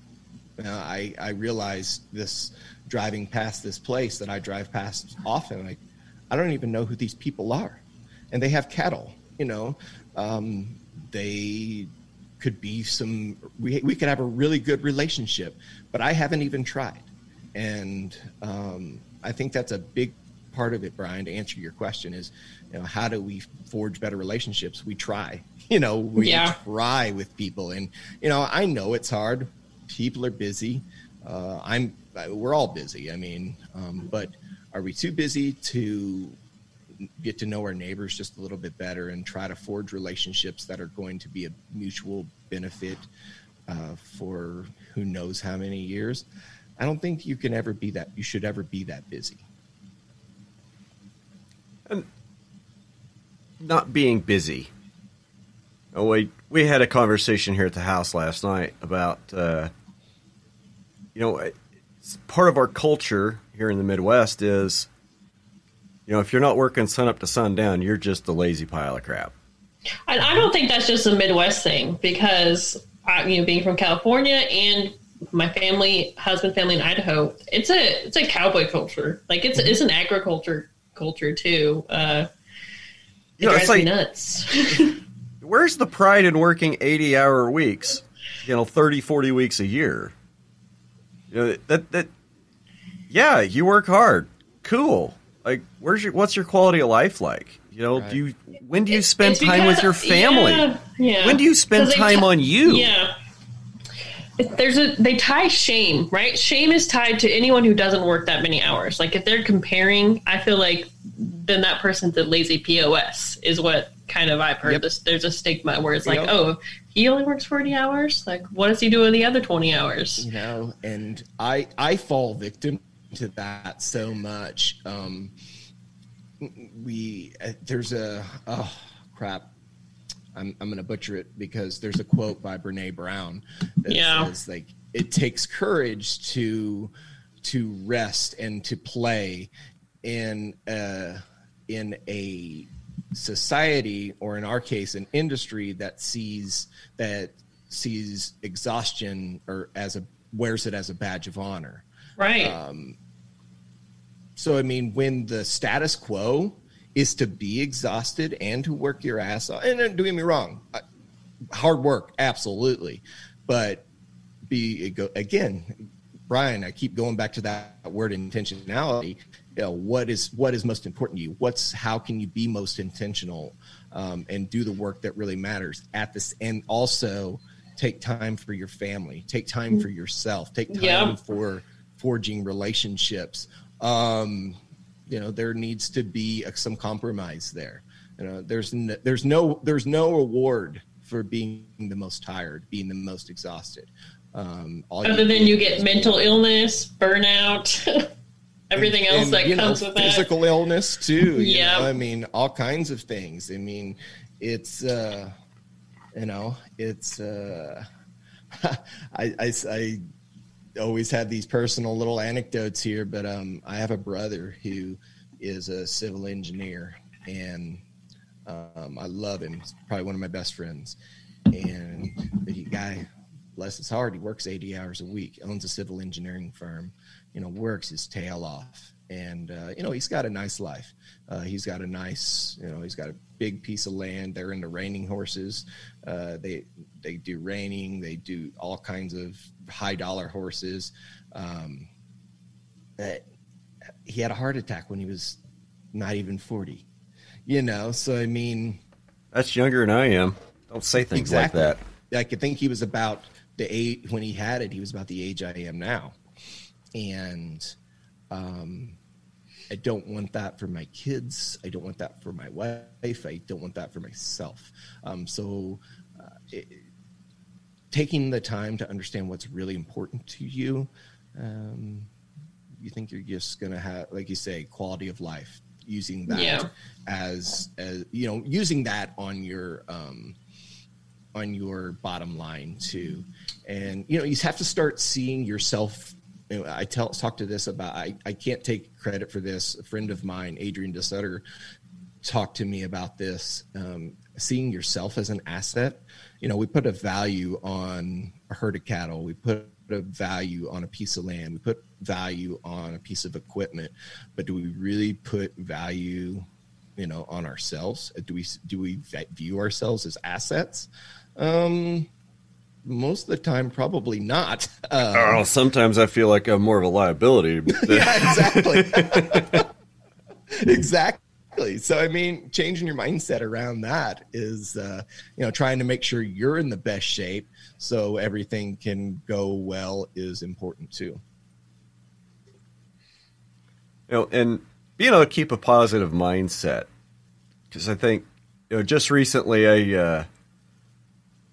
S2: uh, I I realized this driving past this place that I drive past often. Like, I don't even know who these people are, and they have cattle. You know, um, they could be some. We we could have a really good relationship, but I haven't even tried, and um, I think that's a big part of it, Brian. To answer your question, is you know how do we forge better relationships? We try. You know, we yeah. try with people, and you know, I know it's hard people are busy. Uh, I'm we're all busy. I mean, um, but are we too busy to get to know our neighbors just a little bit better and try to forge relationships that are going to be a mutual benefit uh, for who knows how many years. I don't think you can ever be that. You should ever be that busy.
S1: And not being busy. Oh, we we had a conversation here at the house last night about uh, you know part of our culture here in the Midwest is you know if you're not working sun up to sundown, you're just a lazy pile of crap.
S3: And I don't think that's just a Midwest thing because I, you know being from California and my family, husband family in Idaho, it's a it's a cowboy culture. Like it's it's an agriculture culture too. Uh, it
S1: You know, it's
S3: drives me
S1: like-
S3: nuts.
S1: Where's the pride in working 80 hour weeks? You know, 30, 40 weeks a year. You know, that that yeah, you work hard. Cool. Like where's your what's your quality of life like? You know,
S2: Right.
S1: do you when do you spend
S3: It's
S1: time with your family?
S3: Yeah, yeah.
S1: When do you spend time
S3: t-
S1: on you?
S3: Yeah. There's a they tie shame, right? Shame is tied to anyone who doesn't work that many hours. Like if they're comparing, I feel like then that person's a lazy POS is what kind of I've heard
S2: Yep.
S3: this there's a stigma where it's like,
S2: Yep.
S3: oh, he only works forty hours? Like what does he do in the other twenty hours?
S2: you know and i i fall victim to that so much um we uh, there's a oh crap i'm i'm gonna butcher it because there's a quote by brene brown that
S3: Yeah.
S2: says like it takes courage to to rest and to play in uh in a society or in our case an industry that sees that sees exhaustion or as a wears it as a badge of honor
S3: Right.
S2: um, so I mean, when the status quo is to be exhausted and to work your ass off, and uh, don't get me wrong, hard work, absolutely, but be again, Brian. I keep going back to that word intentionality. You know, what is what is most important to you? What's how can you be most intentional um, and do the work that really matters at this, and also take time for your family, take time for yourself, take time
S3: Yeah.
S2: for forging relationships. Um, you know, there needs to be uh, some compromise there. You know, there's no, there's no there's no reward for being the most tired, being the most exhausted. Um, all
S3: Other than you get mental illness, burnout, everything else
S2: and,
S3: that
S2: you know,
S3: comes with that.
S2: physical illness too.
S3: Yeah.
S2: know, I mean, all kinds of things. I mean, it's uh, you know, it's uh, I, I I always have these personal little anecdotes here, but um, I have a brother who is a civil engineer, and um, I love him. He's probably one of my best friends, and the guy, bless his heart, he works eighty hours a week, owns a civil engineering firm, you know, works his tail off, and uh, you know, he's got a nice life. Uh, he's got a nice, you know, he's got a big piece of land. They're into reining horses. Uh, they they do reining. They do all kinds of high dollar horses. Um, he had a heart attack when he was not even forty. You know, so I mean,
S1: That's younger than I am. Don't say things
S2: Exactly.
S1: like that.
S2: I could think he was about the age when he had it. He was about the age I am now, and um, I don't want that for my kids. I don't want that for my wife. I don't want that for myself. Um, so, uh, it, taking the time to understand what's really important to you, um, you think you're just going to have, like you say, quality of life. Using that
S3: Yeah.
S2: as, as you know, using that on your um, on your bottom line too, and you know, you have to start seeing yourself I tell talk to this about I, I can't take credit for this. A friend of mine, Adrian DeSutter, talked to me about this. Um, seeing yourself as an asset. You know, we put a value on a herd of cattle. We put a value on a piece of land. We put value on a piece of equipment. But do we really put value, you know, on ourselves? Do we do we view ourselves as assets? Um, most of the time, probably not. Um,
S1: Oh, sometimes I feel like I'm more of a liability.
S2: yeah, exactly. exactly. So, I mean, changing your mindset around that is, uh, you know, trying to make sure you're in the best shape so everything can go well is important too.
S1: And you know, and being able to keep a positive mindset. because I think you know just recently I uh,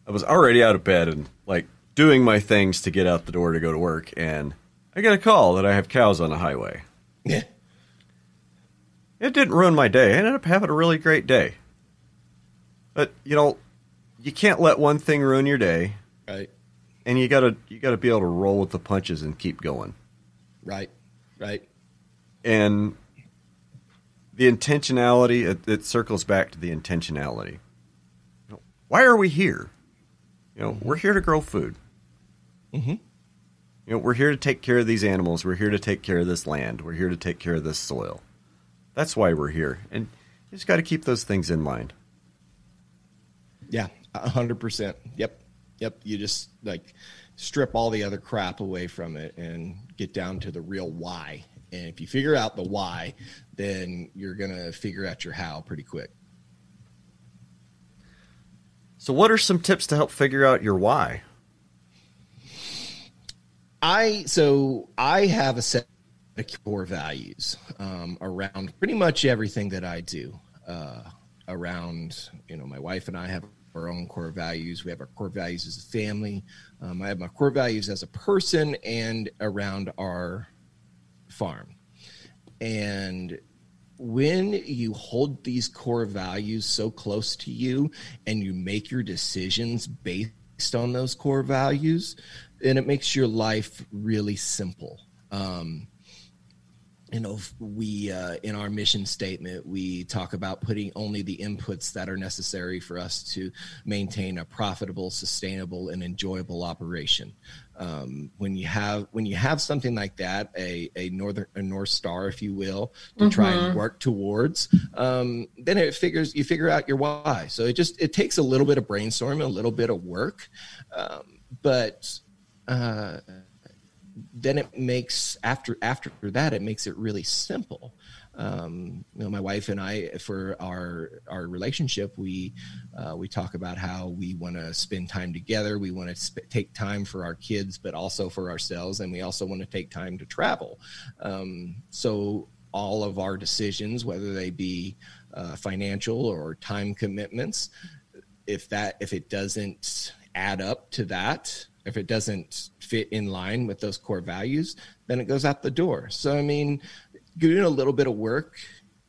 S1: I was already out of bed and like doing my things to get out the door to go to work, and I get a call that I have cows on the highway.
S2: Yeah.
S1: It didn't ruin my day. I ended up having a really great day. But you know, you can't let one thing ruin your day,
S2: Right.
S1: and you gotta you gotta be able to roll with the punches and keep going.
S2: Right. Right.
S1: and the intentionality it, it circles back to the intentionality why are we here you know we're here to grow food
S2: Mm-hmm.
S1: you know we're here to take care of these animals we're here to take care of this land we're here to take care of this soil that's why we're here and you just got to keep those things in mind
S2: Yeah, a hundred percent. Yep, yep. You just like strip all the other crap away from it and get down to the real why. And if you figure out the why, then you're gonna figure out your how pretty quick.
S1: So what are some tips to help figure out your why
S2: I so I have a set of core values um, around pretty much everything that I do. Uh, around you know, my wife and I have our own core values. We have our core values as a family. Um, I have my core values as a person and around our farm. And when you hold these core values so close to you and you make your decisions based on those core values, then it makes your life really simple. Um, you know, we uh, in our mission statement we talk about putting only the inputs that are necessary for us to maintain a profitable, sustainable, and enjoyable operation. Um, when you have when you have something like that, a a northern a north star, if you will, to try and work towards, um, then it figures you figure out your why. So it just it takes a little bit of brainstorming, a little bit of work, um, but. Uh, then it makes after after that it makes it really simple um, you know my wife and i for our our relationship we uh, we talk about how we want to spend time together. We want to sp- take time for our kids but also for ourselves and we also want to take time to travel. Um, so all of our decisions whether they be uh, financial or time commitments if that if it doesn't add up to that if it doesn't fit in line with those core values then it goes out the door. So i mean doing a little bit of work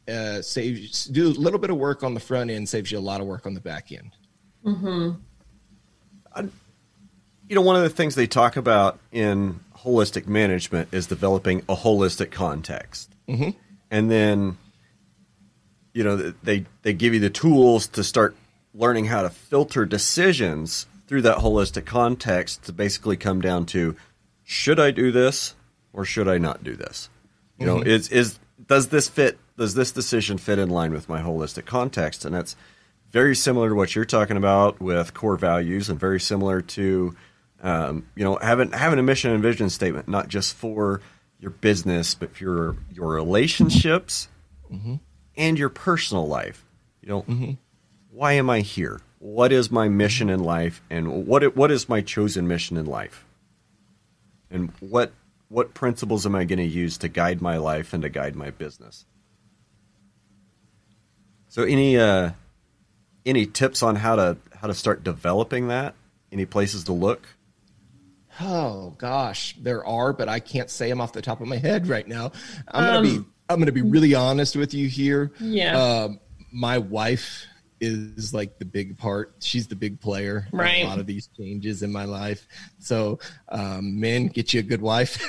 S2: uh, saves do a little bit of work on the front end saves you a lot of work on the back end
S1: you know, one of the things they talk about in holistic management is developing a holistic context, mm-hmm. and then you know they they give you the tools to start learning how to filter decisions through that holistic context to basically come down to should I do this or should I not do this? You know, mm-hmm. is is does this fit? Does this decision fit in line with my holistic context? And that's very similar to what you're talking about with core values, and very similar to um, you know having having a mission and vision statement, not just for your business, but for your your relationships mm-hmm. and your personal life. You know, mm-hmm. why am I here? What is my mission in life, and what what is my chosen mission in life? And what what principles am I going to use to guide my life and to guide my business? So, any uh, any tips on how to how to start developing that? Any places to look?
S2: Oh gosh, there are, but I can't say them off the top of my head right now. I'm gonna
S3: Um,
S2: be I'm gonna be really honest with you here.
S3: Yeah.
S2: Um, my wife is like the big part. She's the big player. in
S3: Right.
S2: A lot of these changes in my life. So, um, men, get you a good wife.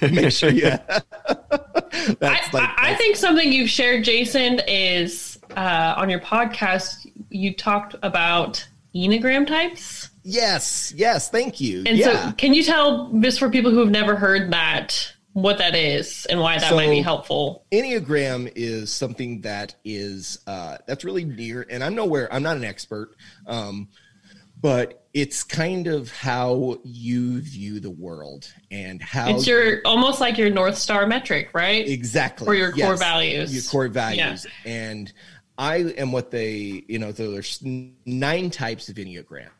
S2: Make sure you.
S3: I,
S2: that's like
S3: I, I think something you've shared, Jason, is uh, on your podcast. You talked about enneagram types,
S2: yes, yes. Thank you.
S3: and
S2: yeah.
S3: so can you tell just for people who have never heard that what that is and why that might be helpful?
S2: Enneagram is something that is uh, that's really near, and I'm nowhere. I'm not an expert, um, but it's kind of how you view the world and how
S3: It's your almost like your North Star metric, right?
S2: exactly
S3: or your core values.
S2: your core values, and I am what they you know. So there's nine types of enneagram.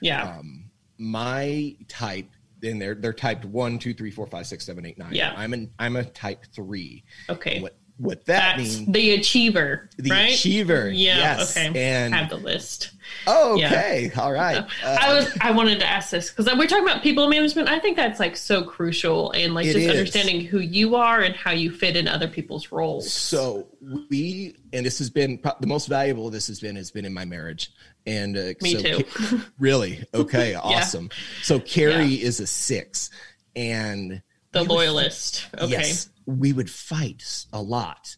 S3: yeah.
S2: Um, my type. And they're they're typed one, two, three, four, five, six, seven, eight, nine.
S3: Yeah.
S2: I'm an I'm a type three.
S3: okay.
S2: What what that
S3: That's
S2: means.
S3: the achiever,
S2: The
S3: right?
S2: achiever,
S3: Yeah.
S2: yes.
S3: Okay.
S2: And-
S3: have the list.
S2: Oh, okay, all right. Uh,
S3: I was I wanted to ask this because we're talking about people management. I think that's like so crucial and like just
S2: is.
S3: understanding who you are and how you fit in other people's roles.
S2: So we, and this has been pro- the most valuable. This has been has been in my marriage, and uh,
S3: Me
S2: so
S3: too.
S2: Ca- really, okay, awesome. So Carrie is a six, and
S3: the
S2: we would
S3: loyalist. Okay.
S2: Yes, we would fight a lot.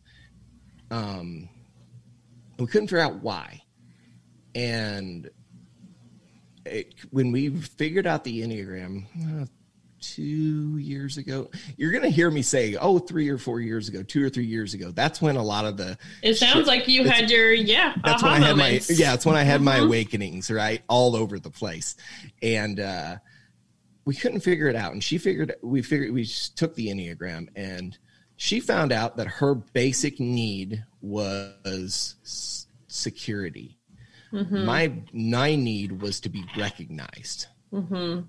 S2: Um, we couldn't figure out why, and it, when we figured out the enneagram uh, two years ago, you're to hear me say, "Oh, three or four years ago, two or three years ago." That's when a lot of the
S3: It sounds
S2: shit-
S3: like you had your yeah.
S2: that's when I had
S3: moments.
S2: my yeah, That's when I had my
S3: Mhm.
S2: awakenings, right? All over the place. And uh we couldn't figure it out. And she figured we figured we took the Enneagram and she found out that her basic need was s- security.
S3: Mhm.
S2: My my need was to be recognized.
S3: Mhm.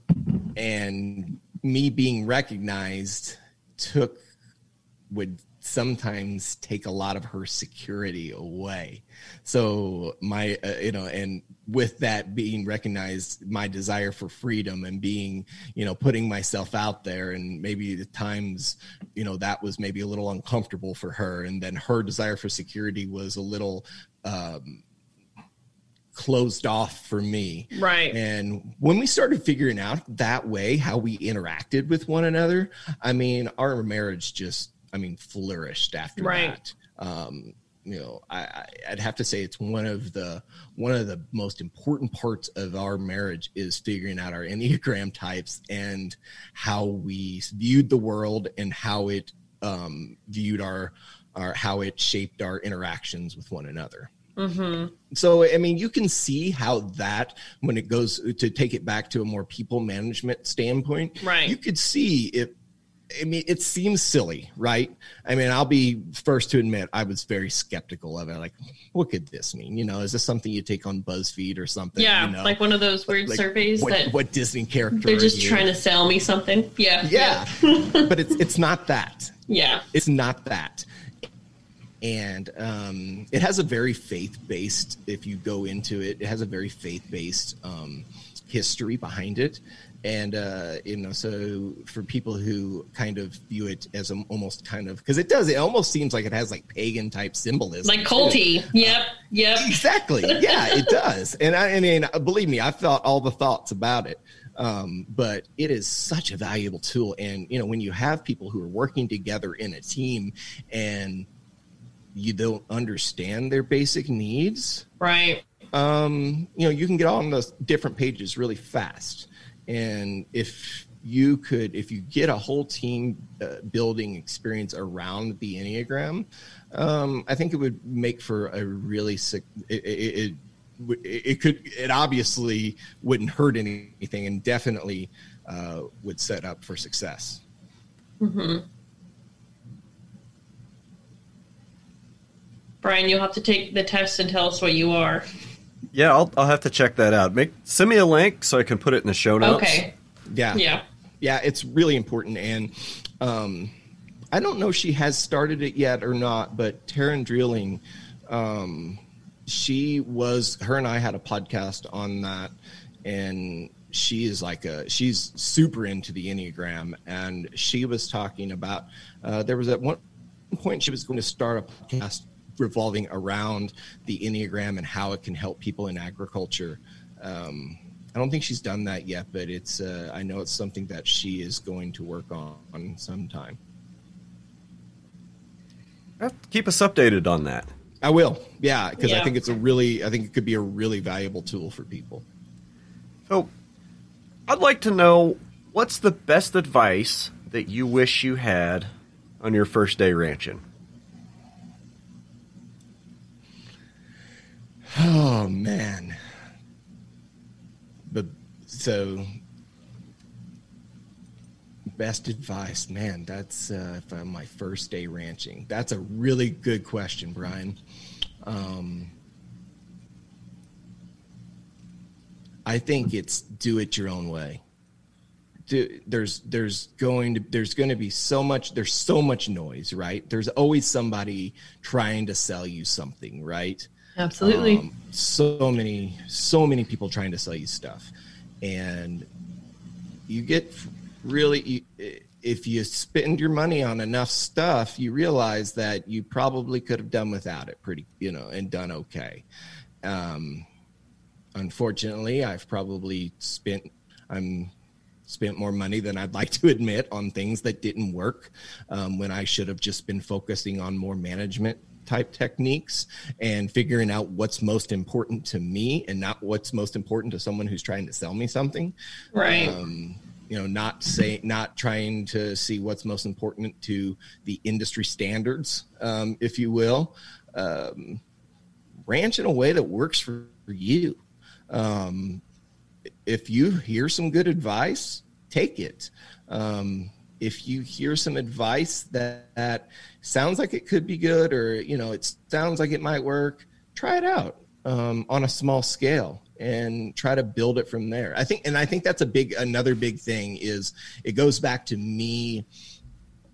S2: And me being recognized took would sometimes take a lot of her security away. So my uh, you know and with that being recognized my desire for freedom and being you know putting myself out there and maybe the times you know that was maybe a little uncomfortable for her and then her desire for security was a little um closed off for me
S3: Right.
S2: and when we started figuring out that way how we interacted with one another, I mean, our marriage just, I mean, flourished after
S3: Right.
S2: that. Um, you know, I, I, I'd have to say it's one of the one of the most important parts of our marriage is figuring out our enneagram types and how we viewed the world and how it um, viewed our our how it shaped our interactions with one another
S3: hmm
S2: so i mean you can see how that when it goes to take it back to a more people management standpoint
S3: Right.
S2: you could see it i mean it seems silly right i mean i'll be first to admit i was very skeptical of it like what could this mean you know is this something you take on buzzfeed or something
S3: Yeah,
S2: you know?
S3: like one of those weird
S2: Like,
S3: surveys
S2: what,
S3: that
S2: what disney character
S3: they're just trying to sell me something. Yeah.
S2: yeah but it's it's not that
S3: Yeah.
S2: it's not that and um, it has a very faith-based if you go into it it has a very faith-based um, history behind it and uh, you know so for people who kind of view it as a, almost kind of because it does it almost seems like it has like pagan type symbolism
S3: Like
S2: too.
S3: culty. Yep. Yep.
S2: exactly yeah it does and I, I mean believe me i've thought all the thoughts about it um, but it is such a valuable tool and you know when you have people who are working together in a team and you don't understand their basic needs
S3: Right.
S2: um, you know, you can get on the different pages really fast. And if you could, if you get a whole team uh, building experience around the Enneagram, um, I think it would make for a really sick, it, it, it, it could, it obviously wouldn't hurt anything and definitely uh, would set up for success.
S3: hmm Brian, you'll have to take the test and tell us what you are.
S1: Yeah, I'll, I'll have to check that out. Make send me a link so I can put it in the show notes.
S3: Okay.
S2: Yeah.
S3: Yeah.
S2: yeah it's really important and um, i don't know if she has started it yet or not but taryn drilling um, she was her and i had a podcast on that and she is like a she's super into the enneagram and she was talking about uh, there was at one point she was going to start a podcast revolving around the enneagram and how it can help people in agriculture um, I don't think she's done that yet, but it's uh, I know it's something that she is going to work on sometime.
S1: Keep us updated on that.
S2: I will, yeah, because I think it's a really I think it could be a really valuable tool for people.
S1: So, I'd like to know what's the best advice that you wish you had on your first day ranching.
S2: Oh man, but so best advice, man. That's uh, if I'm my first day ranching. That's a really good question, Brian. Um, I think it's do it your own way. do, there's there's going to there's going to be so much there's so much noise right there's always somebody trying to sell you something right
S3: Absolutely. Um,
S2: so many so many people trying to sell you stuff and you get really if you spend your money on enough stuff you realize that you probably could have done without it pretty you know and done okay um unfortunately i've probably spent i'm spent more money than I'd like to admit on things that didn't work um, when I should have just been focusing on more management type techniques and figuring out what's most important to me and not what's most important to someone who's trying to sell me something.
S3: Right.
S2: Um, you know, not say, not trying to see what's most important to the industry standards, um, if you will. Um, ranch in a way that works for, you. Um, if you hear some good advice, take it. Um, if you hear some advice that, that, sounds like it could be good or you know it sounds like it might work, try it out um, on a small scale and try to build it from there. I think, and I think that's a big another big thing is it goes back to me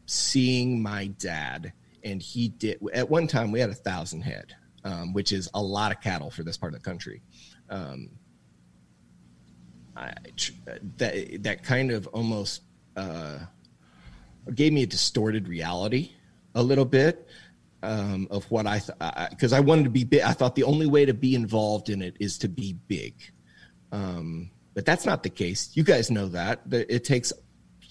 S2: seeing my dad, and he did at one time we had a thousand head, um, which is a lot of cattle for this part of the country. Um, I, that that kind of almost uh, gave me a distorted reality a little bit um, of what I thought, because I, I, wanted to be big. I thought the only way to be involved in it is to be big, um, but that's not the case. You guys know that it takes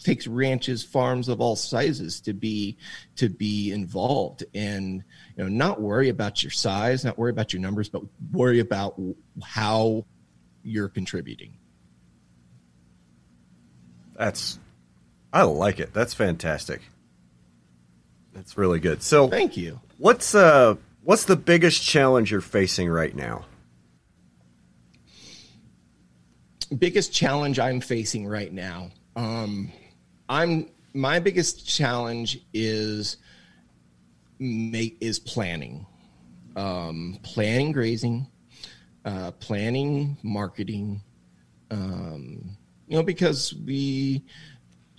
S2: takes ranches, farms of all sizes to be to be involved, and you know, not worry about your size, not worry about your numbers, but worry about how you're contributing.
S1: That's I like it. That's fantastic. That's really good. So
S2: thank you.
S1: What's uh what's the biggest challenge you're facing right now?
S2: Biggest challenge I'm facing right now. Um I'm my biggest challenge is make is planning. Um planning grazing, uh planning marketing, um you know, because we,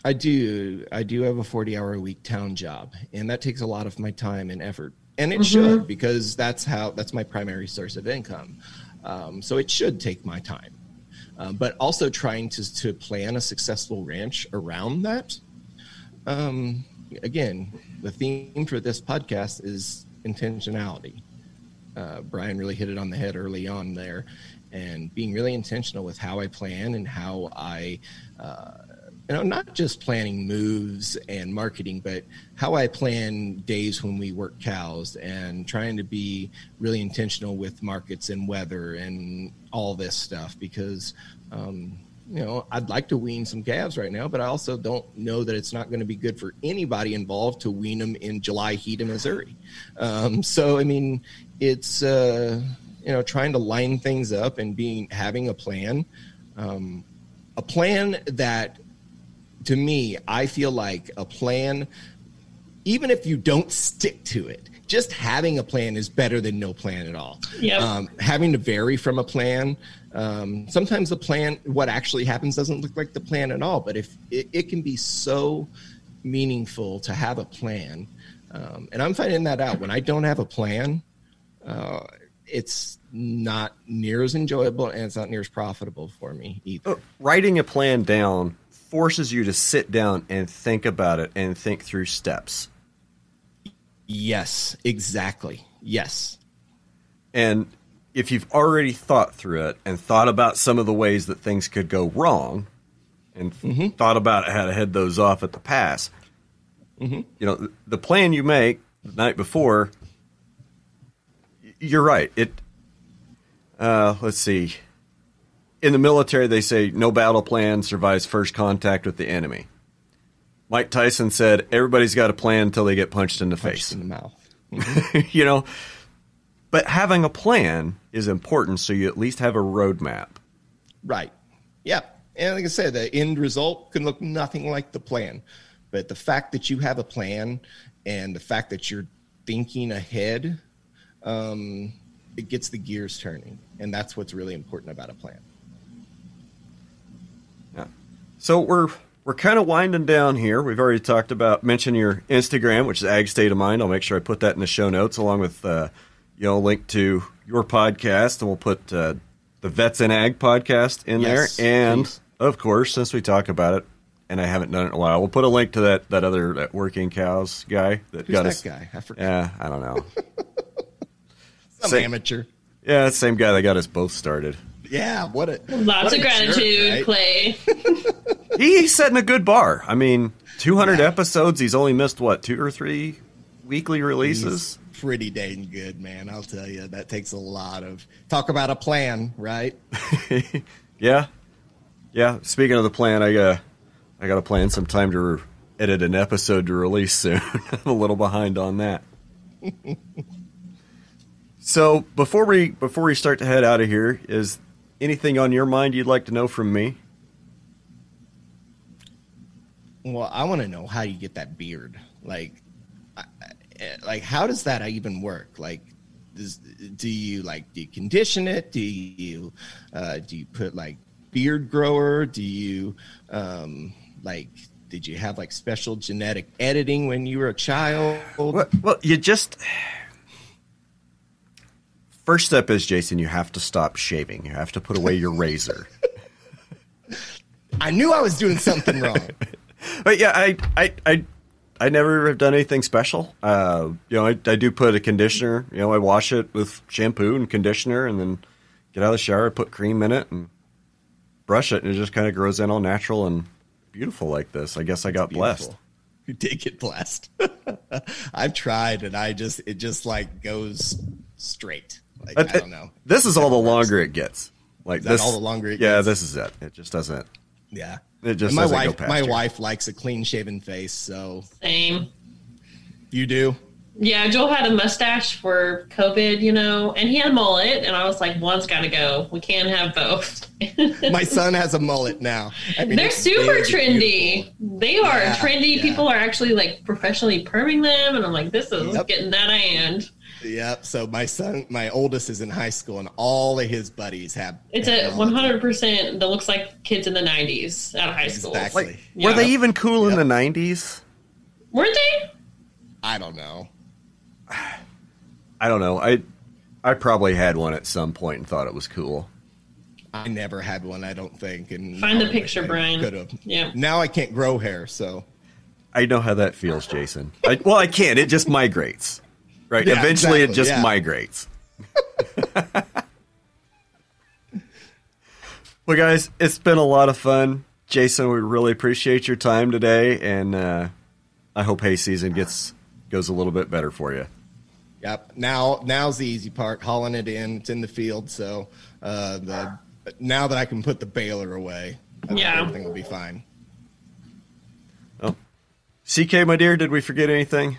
S2: I do, I do have a 40 hour a week town job and that takes a lot of my time and effort and it mm-hmm. should because that's how, that's my primary source of income. Um, so it should take my time. Um, but also trying to, to plan a successful ranch around that. Um, again, the theme for this podcast is intentionality. Uh, Brian really hit it on the head early on there and being really intentional with how I plan and how I, uh, you know, not just planning moves and marketing, but how I plan days when we work cows and trying to be really intentional with markets and weather and all this stuff because, um, you know, I'd like to wean some calves right now, but I also don't know that it's not going to be good for anybody involved to wean them in July heat in Missouri. Um, so, I mean, it's, uh, you know trying to line things up and being having a plan um, a plan that to me i feel like a plan even if you don't stick to it just having a plan is better than no plan at all
S3: yep. Um,
S2: having to vary from a plan um, sometimes the plan what actually happens doesn't look like the plan at all but if it, it can be so meaningful to have a plan um, and i'm finding that out when i don't have a plan uh, it's not near as enjoyable and it's not near as profitable for me either. Uh,
S1: writing a plan down forces you to sit down and think about it and think through steps.
S2: Yes, exactly. Yes.
S1: And if you've already thought through it and thought about some of the ways that things could go wrong and mm-hmm. thought about how to head those off at the pass, mm-hmm. you know, the plan you make the night before you're right. It. Uh, let's see. In the military, they say no battle plan survives first contact with the enemy. Mike Tyson said everybody's got a plan until they get punched in the
S2: punched
S1: face,
S2: in the mouth.
S1: Mm-hmm. you know, but having a plan is important, so you at least have a roadmap.
S2: Right. Yeah. And like I said, the end result can look nothing like the plan, but the fact that you have a plan and the fact that you're thinking ahead um, it gets the gears turning, and that's what's really important about a plan.
S1: Yeah. So we're we're kind of winding down here. We've already talked about mention your Instagram, which is Ag State of Mind. I'll make sure I put that in the show notes, along with uh, you know a link to your podcast, and we'll put uh, the Vets in Ag podcast in
S2: Yes,
S1: there. And
S2: please.
S1: of course, since we talk about it, and I haven't done it in a while, we'll put a link to that that other that working cows guy that
S2: Who's
S1: got
S2: that
S1: us.
S2: guy? I forgot.
S1: Yeah, I don't know.
S2: Some amateur.
S1: yeah, same guy that got us both started.
S2: Yeah, what a
S3: Lots
S2: what
S3: of
S2: a jerk,
S3: gratitude,
S2: right?
S3: Clay.
S1: He, he's setting a good bar. I mean, 200 episodes. He's only missed what two or three weekly releases.
S2: He's pretty dang good, man. I'll tell you, that takes a lot of talk about a plan, right?
S1: Yeah, yeah. Speaking of the plan, I got I got to plan some time to re- edit an episode to release soon. I'm a little behind on that. so before we before we start to head out of here, is anything on your mind you'd like to know from me?
S2: Well, I want to know how you get that beard. Like, I- I- like how does that even work? Like, does, do you like do you condition it? Do you uh, do you put like beard grower? Do you um, like? Did you have like special genetic editing when you were a child?
S1: Well, well, you just first step is Jason. You have to stop shaving. You have to put away your razor.
S2: I knew I was doing something wrong.
S1: But yeah, I, I, I, I never have done anything special. Uh, you know, I, I do put a conditioner. You know, I wash it with shampoo and conditioner, and then get out of the shower, put cream in it, and brush it, and it just kind of grows in all natural and beautiful like this. I guess I got blessed.
S2: You did get blessed. I've tried, and I just it just like goes straight. Like I don't know.
S1: This is all the longer it gets. Like
S2: that
S1: this,
S2: all the longer it
S1: yeah,
S2: gets?
S1: this is it. It just doesn't.
S2: Yeah.
S1: It just
S2: And my
S1: doesn't go
S2: wife,
S1: past
S2: my
S1: you.
S2: wife likes a clean shaven face, so
S3: Same.
S2: you do.
S3: Yeah, Joel had a mustache for COVID, you know, and he had a mullet, and I was like, one's got to go. We can't have both.
S2: My son has a mullet now. I mean,
S3: They're super trendy.
S2: beautiful.
S3: They are
S2: Yeah,
S3: trendy.
S2: yeah.
S3: People are actually like professionally perming them, and I'm like, this is
S2: Yep.
S3: getting that hand.
S2: Yep. So my son, my oldest, is in high school, and all of his buddies have.
S3: It's a 100 percent that looks like kids in the 90s out of high school.
S2: Exactly.
S1: Like,
S3: Yeah.
S1: were they even cool in the '90s?
S3: Weren't they?
S2: I don't know.
S1: I don't know. I, I probably had one at some point and thought it was cool.
S2: I never had one. I don't think. And
S3: Find the picture,
S2: I
S3: Brian.
S2: Could have.
S3: Yeah.
S2: Now I can't grow hair, so
S1: I know how that feels, Jason. I, well, I can't. It just migrates. Right.
S2: Yeah,
S1: Eventually, it just
S2: yeah.
S1: migrates. well, guys, it's been a lot of fun. Jason, we really appreciate your time today, and uh, I hope hay season gets goes a little bit better for you.
S2: Yep. Now, now's the easy part. Hauling it in. It's in the field. So, uh, the now that I can put the baler away, I think
S3: Yeah.
S2: everything will be fine.
S1: Oh, CK, my dear, did we forget anything?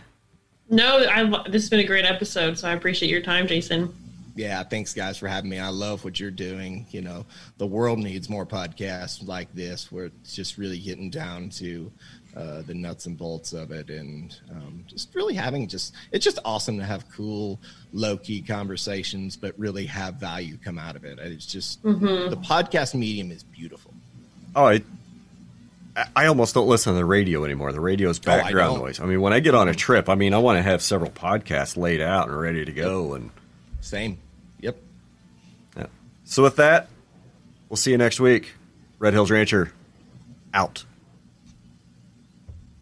S3: No, I, this has been a great episode, so I appreciate your time, Jason.
S2: Yeah. Thanks, guys, for having me. I love what you're doing. You know, the world needs more podcasts like this, where it's just really getting down to uh, the nuts and bolts of it, and um, just really having just it's just awesome to have cool, low key conversations, but really have value come out of it. It's just the podcast medium is beautiful.
S1: Oh, I, I almost don't listen to the radio anymore. The radio's
S2: Oh, I
S1: background noise. I mean, when I get on a trip, I mean, I want to have several podcasts laid out and ready to go. And
S2: Same. Yep.
S1: yeah. so, with that, we'll see you next week. Red Hills Rancher, out.